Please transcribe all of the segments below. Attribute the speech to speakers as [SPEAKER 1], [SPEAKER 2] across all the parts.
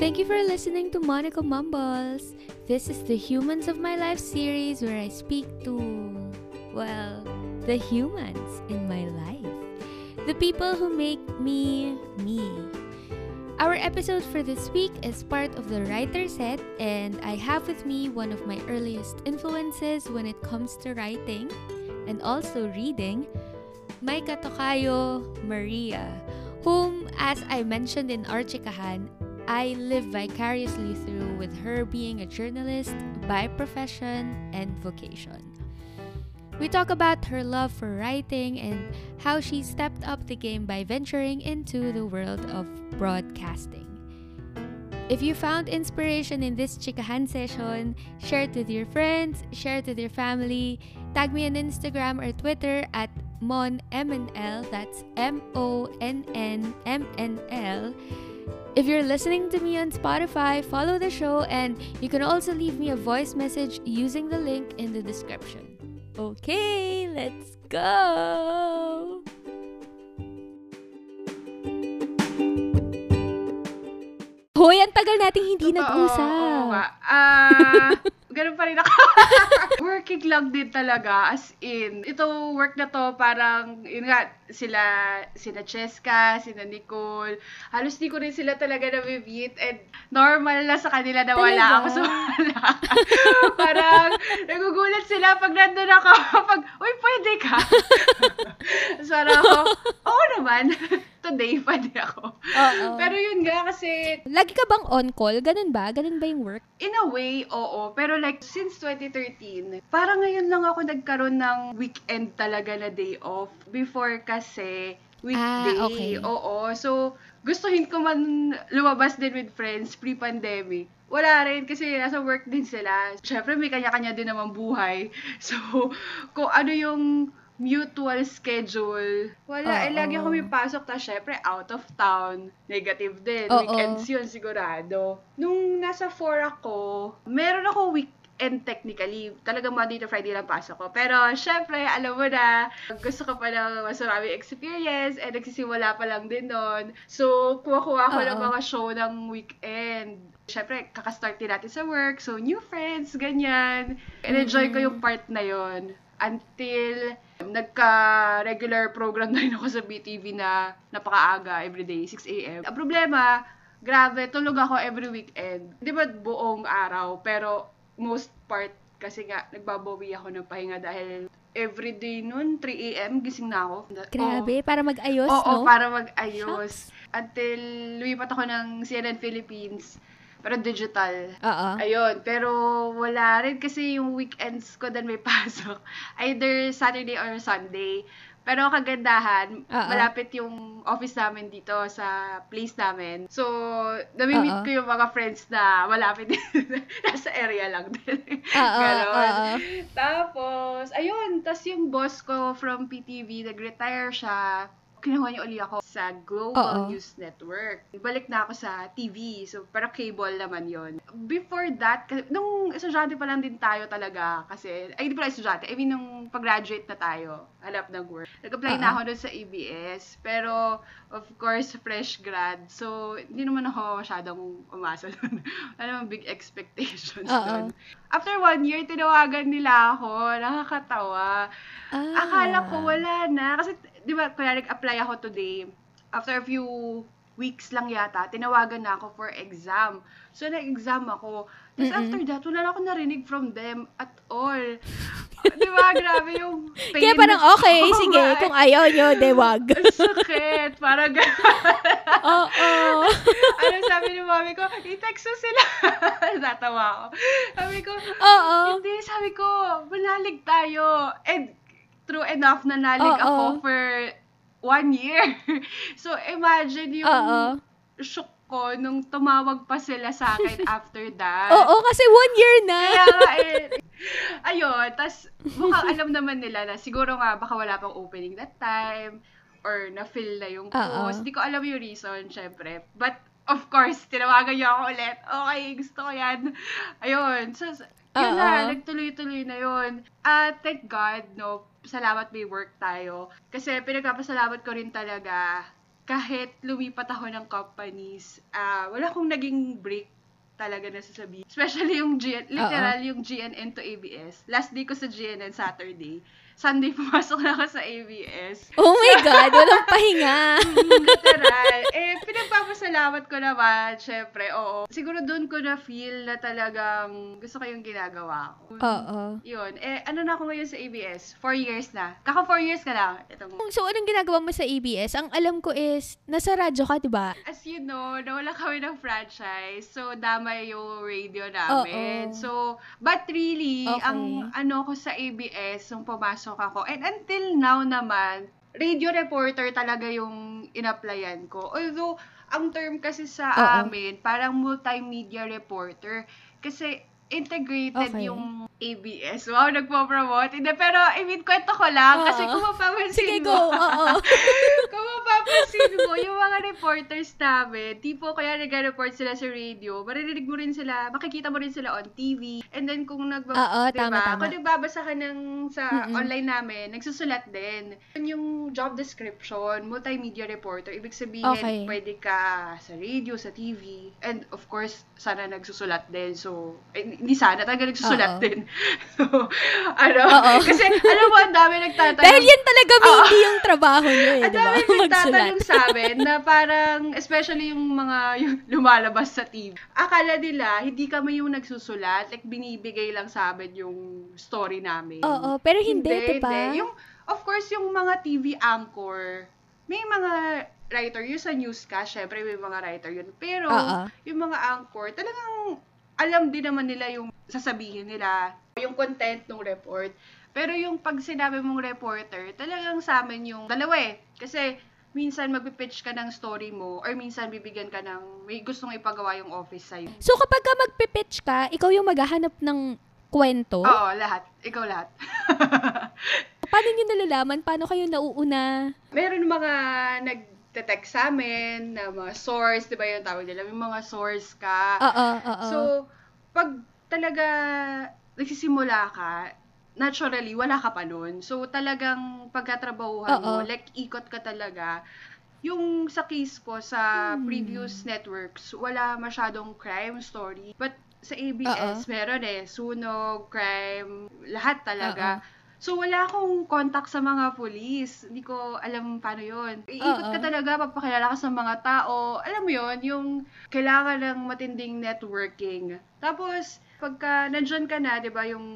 [SPEAKER 1] Thank you for listening to Monica Mumbles. This is the Humans of My Life series where I speak to, well, the humans in my life. The people who make me, me. Our episode for this week is part of the writer set, and I have with me one of my earliest influences when it comes to writing and also reading, my katokayo, Maria, whom, as I mentioned in our chikahan, I live vicariously through with her being a journalist by profession and vocation. We talk about her love for writing and how she stepped up the game by venturing into the world of broadcasting. If you found inspiration in this chikahan session, share it with your friends, share it with your family, tag me on Instagram or Twitter at monmnl, that's M-O-N-N-M-N-L. If you're listening to me on Spotify, follow the show and you can also leave me a voice message using the link in the description. Okay, let's go! Hoy, ang tagal nating hindi
[SPEAKER 2] Totoo,
[SPEAKER 1] nag-usap.
[SPEAKER 2] oo nga. Ah, ganun pa rin ako. Working lang din talaga, as in. Ito, work na to, parang, yun nga, sila, sina Cheska, sina Nicole, halos di ko rin sila talaga na-meet, and normal na sa kanila na wala
[SPEAKER 1] Talaga?
[SPEAKER 2] ako sa wala. parang, nagugulat sila pag nandun ako, pag, uy, pwede ka. so, ako, oo naman, today, pwede ako.
[SPEAKER 1] Oo.
[SPEAKER 2] Pero yun nga, kasi
[SPEAKER 1] Lagi ka bang on call? Ganun ba? Ganun ba yung work?
[SPEAKER 2] In a way, oo. Pero like, since 2013, parang ngayon lang ako nagkaroon ng weekend talaga na day off. Before kasi, weekday.
[SPEAKER 1] Ah, okay.
[SPEAKER 2] Oo. So, gustuhin ko man lumabas din with friends pre-pandemic. Wala rin kasi nasa work din sila. Siyempre, may kanya-kanya din naman buhay. So, kung ano yung mutual schedule. Wala, eh,
[SPEAKER 1] Oo.
[SPEAKER 2] lagi ako may pasok. Tapos, syempre, out of town. Negative din.
[SPEAKER 1] Oo.
[SPEAKER 2] Weekends yun, sigurado. Nung nasa 4 ako, meron ako weekend technically. Talagang Monday to Friday lang pasok ko. Pero, syempre, alam mo na, gusto ko pa ng mas maraming experience and nagsisimula pa lang din nun. So, kuha-kuha ako ng mga show ng weekend. Syempre, kakastart din natin sa work. So, new friends, ganyan. And enjoy ko yung part na yon until nagka-regular program na rin ako sa BTV na napakaaga everyday, 6 a.m. Ang problema, grabe, tulog ako every weekend. Di ba buong araw, pero most part kasi nga nagbabawi ako ng pahinga dahil everyday nun, 3 a.m. gising na ako.
[SPEAKER 1] Grabe, para mag-ayos,
[SPEAKER 2] Oo,
[SPEAKER 1] no?
[SPEAKER 2] para mag-ayos. Until lumipat ako ng CNN Philippines, pero digital.
[SPEAKER 1] Oo.
[SPEAKER 2] Ayun, pero wala rin kasi yung weekends ko din may pasok. Either Saturday or Sunday. Pero kagandahan,
[SPEAKER 1] Oo.
[SPEAKER 2] malapit yung office namin dito sa place namin. So, nami-meet ko yung mga friends na malapit din. Nasa area lang din. Ganon. Tapos, ayun, tas yung boss ko from PTV, nag-retire siya. Kinuha niya uli ako sa Global
[SPEAKER 1] Oo.
[SPEAKER 2] News Network. Balik na ako sa TV. So, para cable naman yon. Before that, kasi, nung estudyante pa lang din tayo talaga, kasi, ay, hindi pala estudyante, I mean, nung pag-graduate na tayo, hanap ng work. Nag-apply na ako doon sa ABS. Pero, of course, fresh grad. So, hindi naman ako masyadong umasa doon. Naman big expectations
[SPEAKER 1] Oo.
[SPEAKER 2] doon. After one year, tinawagan nila ako. Nakakatawa.
[SPEAKER 1] Ah.
[SPEAKER 2] Akala ko wala na. Kasi, di ba, kaya nag-apply ako today. After a few weeks lang yata, tinawagan na ako for exam. So, nag-exam ako. Tapos
[SPEAKER 1] Mm-mm.
[SPEAKER 2] after that, wala na ako narinig from them at all. di ba, grabe yung pain.
[SPEAKER 1] Kaya parang, okay,
[SPEAKER 2] Oo
[SPEAKER 1] sige,
[SPEAKER 2] nga,
[SPEAKER 1] kung ayaw nyo, de wag.
[SPEAKER 2] Sakit. Parang gano'n.
[SPEAKER 1] Oo.
[SPEAKER 2] ano sabi ni mami ko, i-text mo sila. Natawa ako. Sabi ko,
[SPEAKER 1] Oo.
[SPEAKER 2] hindi, sabi ko, manalig tayo. And true enough, nanalig
[SPEAKER 1] Oo.
[SPEAKER 2] ako for one year. so, imagine yung
[SPEAKER 1] Oo.
[SPEAKER 2] shock ko nung tumawag pa sila sa akin after that.
[SPEAKER 1] Oo, kasi one year na.
[SPEAKER 2] Kaya nga eh. Ayun, tas mukhang alam naman nila na siguro nga baka wala pang opening that time or na-fill na yung post. Hindi ko alam yung reason, syempre. But, of course, tinawagan niyo ako ulit. Okay, gusto ko yan. Ayun. So, yun
[SPEAKER 1] Oo.
[SPEAKER 2] na, nagtuloy-tuloy na yun. Ah, thank God, no, salamat may work tayo. Kasi pinagpapasalamat ko rin talaga kahit lumipat ako ng companies, ah wala akong naging break talaga na sasabihin. Especially yung GN, literal yung GNN to ABS. Last day ko sa GNN Saturday. Sunday pumasok na ako sa ABS.
[SPEAKER 1] Oh my God, walang pahinga.
[SPEAKER 2] Mm, literal. Pinagpapasalamat ko naman, syempre, oo. Siguro doon ko na feel na talagang gusto ko yung ginagawa ko.
[SPEAKER 1] Oo.
[SPEAKER 2] Yun. Eh, ano na ako ngayon sa ABS? Four years na. Kaka four years ka lang. Itong,
[SPEAKER 1] So, anong ginagawa mo sa ABS? Ang alam ko is, nasa radyo ka, di ba?
[SPEAKER 2] as you know, nawala kami ng franchise. So, damay yung radio namin.
[SPEAKER 1] Oo.
[SPEAKER 2] So, but really,
[SPEAKER 1] Okay.
[SPEAKER 2] ang ano ko sa ABS, nung pumasok ako, and until now naman, radio reporter talaga yung in-applyan ko. Although, ang term kasi sa
[SPEAKER 1] Oo.
[SPEAKER 2] amin, parang multimedia reporter. Kasi, integrated
[SPEAKER 1] Okay.
[SPEAKER 2] yung ABS. Wow, nagpo-promote. Hindi, pero, I mean, kwento ko lang. Kasi
[SPEAKER 1] Oo.
[SPEAKER 2] kung mapapansin
[SPEAKER 1] Sige,
[SPEAKER 2] mo,
[SPEAKER 1] go. Oo.
[SPEAKER 2] kung mapapansin mo, yung mga reporters namin, tipo kaya nag-report sila sa radio, maririnig mo rin sila, makikita mo rin sila on TV. And then kung nagbab-
[SPEAKER 1] Oo,
[SPEAKER 2] diba?
[SPEAKER 1] tama, tama.
[SPEAKER 2] Kung nagbabasa ka ng sa
[SPEAKER 1] Mm-mm.
[SPEAKER 2] online namin, nagsusulat din. Yun Yung job description, multimedia reporter, ibig sabihin,
[SPEAKER 1] Okay.
[SPEAKER 2] pwede ka sa radio, sa TV, and of course, sana nagsusulat din. So, eh, hindi sana, talaga nagsusulat
[SPEAKER 1] Oo.
[SPEAKER 2] din. so, ano,
[SPEAKER 1] Oo.
[SPEAKER 2] kasi, alam mo, ang dami nagtatanong.
[SPEAKER 1] Dahil yan talaga mainly yung trabaho nyo eh,
[SPEAKER 2] Ang
[SPEAKER 1] di ba?
[SPEAKER 2] dami
[SPEAKER 1] Magsulat.
[SPEAKER 2] nagtatanong sa amin na parang, especially yung mga yung lumalabas sa TV. Akala nila, hindi kami yung nagsusulat. Like, binibigay lang sa amin yung story namin.
[SPEAKER 1] Oo, pero hindi, di ba?
[SPEAKER 2] Yung, of course, yung mga TV anchor, may mga writer yun sa newscast, syempre may mga writer yun. Pero,
[SPEAKER 1] Oo.
[SPEAKER 2] yung mga anchor, talagang alam din naman nila yung sasabihin nila, yung content ng report. Pero yung pag sinabi mong reporter, talagang sa amin yung dalawa eh. Kasi minsan magpipitch ka ng story mo or minsan bibigyan ka ng may gustong ipagawa yung office sa'yo.
[SPEAKER 1] So, kapag ka magpipitch ka, ikaw yung maghahanap ng kwento,
[SPEAKER 2] Oo, lahat. Ikaw lahat.
[SPEAKER 1] paano nyo nalalaman? Paano kayo nauuna?
[SPEAKER 2] Meron mga nagte-text sa amin na mga source, di ba yung tawag nila? May mga source ka.
[SPEAKER 1] Oo, oo.
[SPEAKER 2] So, pag talaga nagsisimula ka, naturally, wala ka pa nun. So, talagang pagkatrabahuhan mo,
[SPEAKER 1] Oo.
[SPEAKER 2] like, ikot ka talaga. Yung sa case ko, sa
[SPEAKER 1] Hmm.
[SPEAKER 2] previous networks, wala masyadong crime story. But sa ABS, meron eh. Sunog, crime, lahat talaga. So, wala akong contact sa mga police. Hindi ko alam paano yon. Iikot ka talaga, papakilala ka sa mga tao. Alam mo yon yung kailangan ng matinding networking. Tapos, pagka nandyan ka na, di ba, yung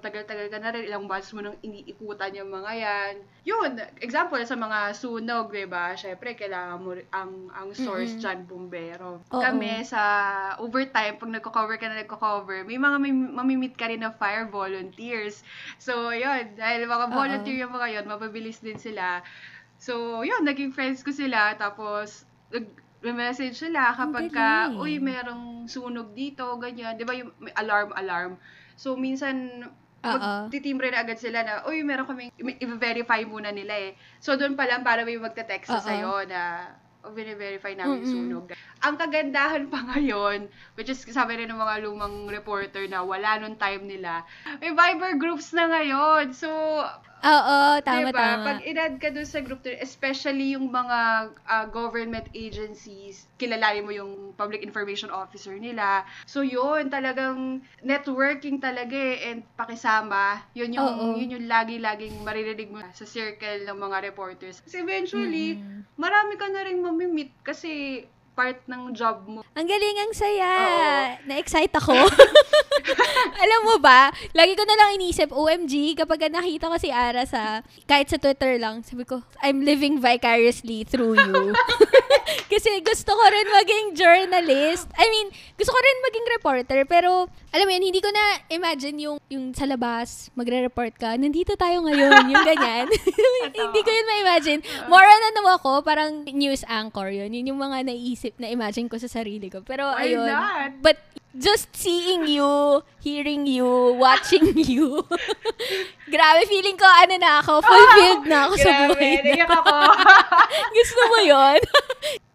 [SPEAKER 2] tagal-tagal ka na rin, ilang months mo nang iniikutan yung mga yan. Yun, example, sa mga sunog, di ba, syempre, kailangan mo ang, ang source
[SPEAKER 1] Mm-mm.
[SPEAKER 2] dyan, bumbero.
[SPEAKER 1] Oo.
[SPEAKER 2] Kami, sa overtime, pag nagko-cover ka na nagko-cover, may mga may, mamimit ka rin na fire volunteers. So, yun, dahil mga
[SPEAKER 1] Oo.
[SPEAKER 2] volunteer yung mga yun, mapabilis din sila. So, yun, naging friends ko sila. Tapos, nag, message sila kapag ka,
[SPEAKER 1] galing.
[SPEAKER 2] uy, merong sunog dito, ganyan. Di ba yung may alarm, alarm. So, minsan,
[SPEAKER 1] Oo.
[SPEAKER 2] magtitimbre na agad sila na, uy, meron kaming, i-verify muna nila eh. So, doon pa lang para may magte-text
[SPEAKER 1] Oo.
[SPEAKER 2] sa'yo na, oh, verify namin
[SPEAKER 1] Mm-mm.
[SPEAKER 2] sunog. Ang kagandahan pa ngayon, which is sabi rin ng mga lumang reporter na wala nung time nila, may Viber groups na ngayon. So,
[SPEAKER 1] Oo, tama,
[SPEAKER 2] diba?
[SPEAKER 1] tama.
[SPEAKER 2] Pag in-add ka dun sa group, especially yung mga ah, government agencies, kilalanin mo yung public information officer nila. So yun, talagang networking talaga eh, and pakisama. Yun yung,
[SPEAKER 1] Oo.
[SPEAKER 2] yun yung lagi-laging maririnig mo sa circle ng mga reporters. Kasi eventually,
[SPEAKER 1] Mm-mm.
[SPEAKER 2] marami ka na rin mamimit kasi part ng job mo.
[SPEAKER 1] Ang galing, ang saya.
[SPEAKER 2] Oo.
[SPEAKER 1] Na-excite ako. Alam mo ba, lagi ko na lang inisip, OMG, kapag nakita ko si Ara sa, kahit sa Twitter lang, sabi ko, I'm living vicariously through you. Kasi gusto ko rin maging journalist. I mean, gusto ko rin maging reporter, pero, alam mo yun, hindi ko na imagine yung, yung sa labas, magre-report ka, nandito tayo ngayon, yung ganyan. hindi ko yun ma-imagine. More on ano ako, parang news anchor yun. Yun yung mga naisip, na-imagine ko sa sarili ko. Pero,
[SPEAKER 2] Why
[SPEAKER 1] ayun.
[SPEAKER 2] not?
[SPEAKER 1] But, just seeing you, hearing you, watching you. Grabe, feeling ko, ano na ako, fulfilled na ako sa
[SPEAKER 2] Grabe,
[SPEAKER 1] buhay na.
[SPEAKER 2] ako.
[SPEAKER 1] Gusto mo yon?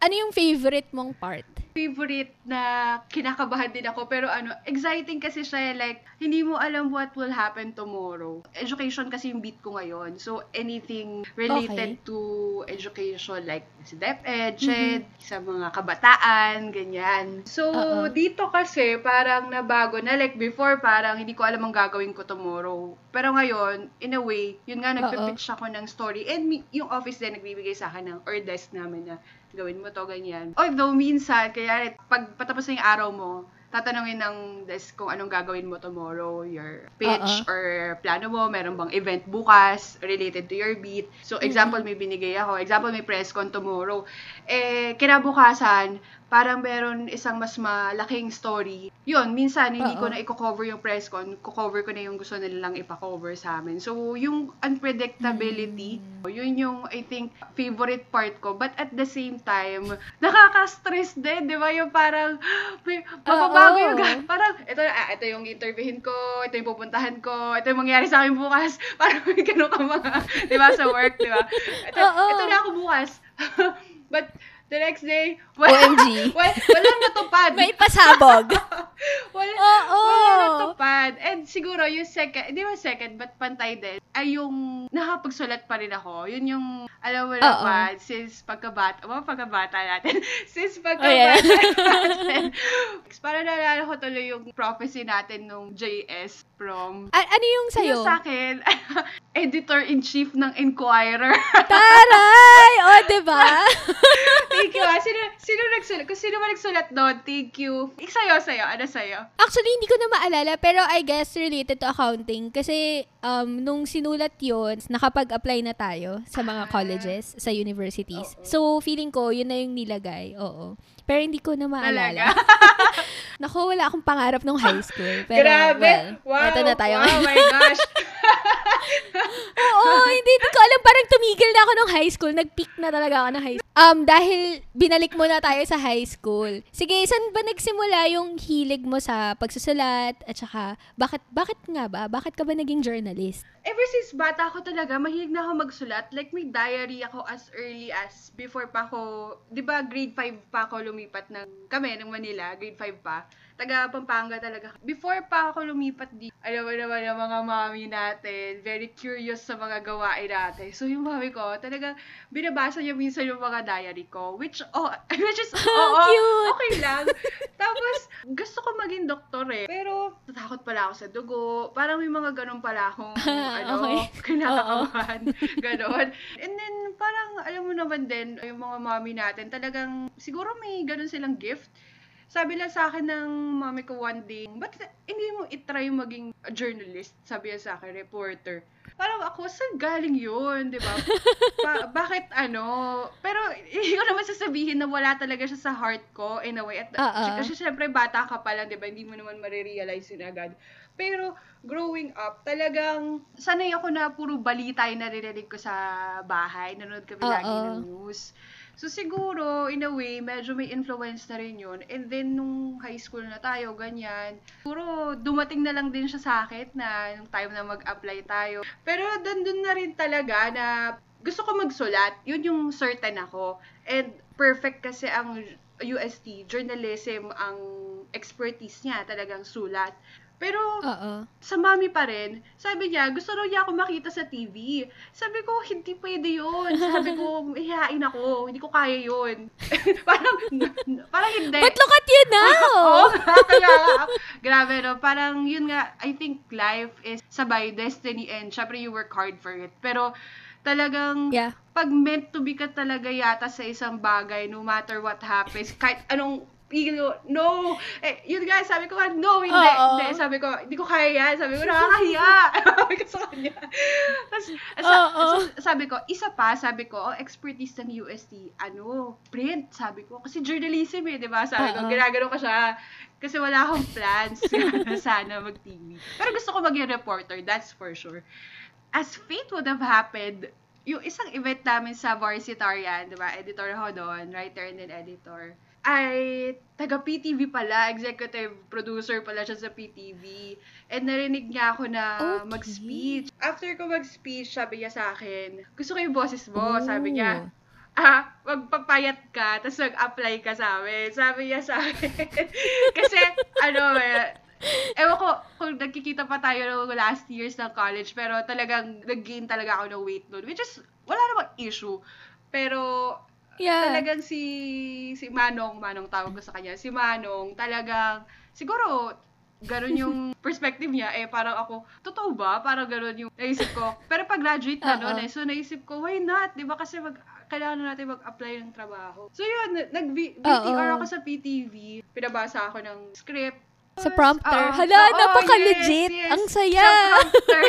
[SPEAKER 1] ano yung favorite mong part
[SPEAKER 2] favorite na kinakabahan din ako. Pero ano, exciting kasi siya. Like, hindi mo alam what will happen tomorrow. Education kasi yung beat ko ngayon. So, anything related
[SPEAKER 1] Okay.
[SPEAKER 2] to education, like sa DepEd, SHED, sa mga kabataan, ganyan. So,
[SPEAKER 1] Oo.
[SPEAKER 2] dito kasi parang nabago na. Like, before, parang hindi ko alam ang gagawin ko tomorrow. Pero ngayon, in a way, yun nga, nagpipitch ako ng story. And yung office din, nagbibigay sa akin ng, or desk namin na, gawin mo to, ganyan. Although, minsan, kaya pag patapos na yung araw mo, tatanungin ng desk kung anong gagawin mo tomorrow, your pitch
[SPEAKER 1] Oo.
[SPEAKER 2] or plano mo, meron bang event bukas related to your beat. So, example, may binigay ako. Example, may press con tomorrow. Eh, kinabukasan, parang meron isang mas malaking story. Yun, minsan, hindi ko
[SPEAKER 1] Oo.
[SPEAKER 2] na i-cover yung press con, cover ko na yung gusto nilang ipa-cover sa amin. So, yung unpredictability, yun yung, I think, favorite part ko. But at the same time, nakaka-stress din, di ba? Yung parang, may, mababago yung, parang, ito, ah, ito yung interviewin ko, ito yung pupuntahan ko, ito yung mangyayari sa akin bukas. Parang may ganun ka mga, di ba, sa work, di ba? Ito,
[SPEAKER 1] Oo.
[SPEAKER 2] ito na ako bukas. But, the next day, wala,
[SPEAKER 1] OMG.
[SPEAKER 2] wala, walang natupad.
[SPEAKER 1] May pasabog.
[SPEAKER 2] wala,
[SPEAKER 1] Oo.
[SPEAKER 2] wala natupad. And siguro, yung second, hindi ba second, but pantay din, ay yung nakapagsulat pa rin ako. Yun yung, alam mo naman, since pagkabata, mga pagkabata natin, since
[SPEAKER 1] Oh,
[SPEAKER 2] pagkabata natin, para naalala ko tuloy yung prophecy natin nung JS from
[SPEAKER 1] A- ano yung sa'yo?
[SPEAKER 2] Yung sa akin, editor-in-chief ng Inquirer.
[SPEAKER 1] Taray! O, oh, diba?
[SPEAKER 2] thank you ah. Sino, sino nagsulat? Kung sino man nagsulat doon, thank you. Ik sa'yo, sa'yo. Ano sa'yo?
[SPEAKER 1] Actually, hindi ko na maalala, pero I guess related to accounting. Kasi, um, nung sinulat yon nakapag-apply na tayo sa mga
[SPEAKER 2] Ah.
[SPEAKER 1] colleges, sa universities.
[SPEAKER 2] Oo.
[SPEAKER 1] So, feeling ko, yun na yung nilagay. Oo. Pero hindi ko na maalala. Naku, wala akong pangarap nung high school. Pero,
[SPEAKER 2] Grabe!
[SPEAKER 1] well,
[SPEAKER 2] wow!
[SPEAKER 1] eto na tayo.
[SPEAKER 2] Wow, my gosh!
[SPEAKER 1] Oo, hindi, hindi ko alam. Parang tumigil na ako nung high school. Nag-peak na talaga ako ng high school. Um, dahil binalik mo na tayo sa high school. Sige, saan ba nagsimula yung hilig mo sa pagsusulat? At saka, bakit, bakit nga ba? Bakit ka ba naging journalist?
[SPEAKER 2] Ever since bata ako talaga, mahilig na ako magsulat. Like, may diary ako as early as before pa ako, di ba grade 5 pa ako lumipat ng, kami, ng Manila, grade 5 pa. Taga Pampanga talaga. Before pa ako lumipat di, alam mo naman yung mga mami natin, very curious sa mga gawain natin. So, yung mami ko, talaga, binabasa niya minsan yung mga diary ko, which, oh, which is, oo,
[SPEAKER 1] Cute!
[SPEAKER 2] okay lang. Tapos, gusto ko maging doktor eh. Pero, natakot pala ako sa dugo. Parang may mga ganun pala akong, ano,
[SPEAKER 1] Okay.
[SPEAKER 2] kinakakabahan. ganon. And then, parang, alam mo naman din, yung mga mommy natin, talagang, siguro may ganun silang gift. Sabi lang sa akin ng mami ko one day, ba't hindi mo itry maging journalist? Sabi niya sa akin, reporter. Parang ako, saan galing yun? Di ba? Pa- bakit ano? Pero hindi ko naman sasabihin na wala talaga siya sa heart ko in a way. At,
[SPEAKER 1] Oo.
[SPEAKER 2] Kasi syempre bata ka pa lang, di ba? Hindi mo naman marirealize yun agad. Pero growing up, talagang sanay ako na puro balita yung naririnig ko sa bahay. Nanonood kami lagi
[SPEAKER 1] Oo.
[SPEAKER 2] ng news. So siguro, in a way, medyo may influence na rin yun. And then, nung high school na tayo, ganyan, siguro dumating na lang din siya sa akin na nung time na mag-apply tayo. Pero dandun na rin talaga na gusto ko magsulat. Yun yung certain ako. And perfect kasi ang UST, journalism, ang expertise niya, talagang sulat. Pero
[SPEAKER 1] Oo.
[SPEAKER 2] sa mami pa rin, sabi niya, gusto raw niya ako makita sa TV. Sabi ko, hindi pwede yun. Sabi ko, ihain ako. Hindi ko kaya yun. parang, parang hindi.
[SPEAKER 1] But look at you now!
[SPEAKER 2] Oo, kaya. Grabe, no? Parang, yun nga, I think life is sabay, destiny, and syempre you work hard for it. Pero, talagang,
[SPEAKER 1] Yeah.
[SPEAKER 2] pag meant to be ka talaga yata sa isang bagay, no matter what happens, kahit anong Pino, no! Eh, yun guys, sabi ko, no, hindi,
[SPEAKER 1] Oo.
[SPEAKER 2] hindi. Sabi ko, hindi ko kaya yan. Sabi ko, nakakahiya. sabi ko sa kanya. Tapos, sa, sabi ko, isa pa, sabi ko, oh, expertise ng UST, ano, print, sabi ko. Kasi journalism eh, di ba? Sabi ko,
[SPEAKER 1] Oo.
[SPEAKER 2] ginagano ko siya. Kasi wala akong plans na sana mag-TV. Pero gusto ko maging reporter, that's for sure. As fate would have happened, yung isang event namin sa Varsitarian, di ba? Editor ako doon, writer and then editor ay taga PTV pala, executive producer pala siya sa PTV. And narinig niya ako na
[SPEAKER 1] Okay.
[SPEAKER 2] mag-speech. After ko mag-speech, sabi niya sa akin, gusto ko yung boses mo, sabi niya. ah, magpapayat ka, tapos mag-apply ka sa amin. Sabi niya sa akin. Kasi, ano eh, ewan ko kung nagkikita pa tayo ng last years ng college, pero talagang nag-gain talaga ako ng weight noon, which is, wala namang issue. Pero,
[SPEAKER 1] Yeah.
[SPEAKER 2] talagang si si Manong, Manong tawag ko sa kanya, si Manong talagang siguro ganun yung perspective niya eh parang ako totoo ba parang ganun yung naisip ko pero pag graduate na
[SPEAKER 1] Oo.
[SPEAKER 2] noon eh so naisip ko why not 'di ba kasi mag kailangan na natin mag-apply ng trabaho so yun nag BTR
[SPEAKER 1] Oo.
[SPEAKER 2] ako sa PTV pinabasa ako ng script
[SPEAKER 1] Sa prompter.
[SPEAKER 2] Oo.
[SPEAKER 1] Hala,
[SPEAKER 2] Oo,
[SPEAKER 1] napaka-legit.
[SPEAKER 2] yes, yes.
[SPEAKER 1] Ang saya.
[SPEAKER 2] Sa prompter.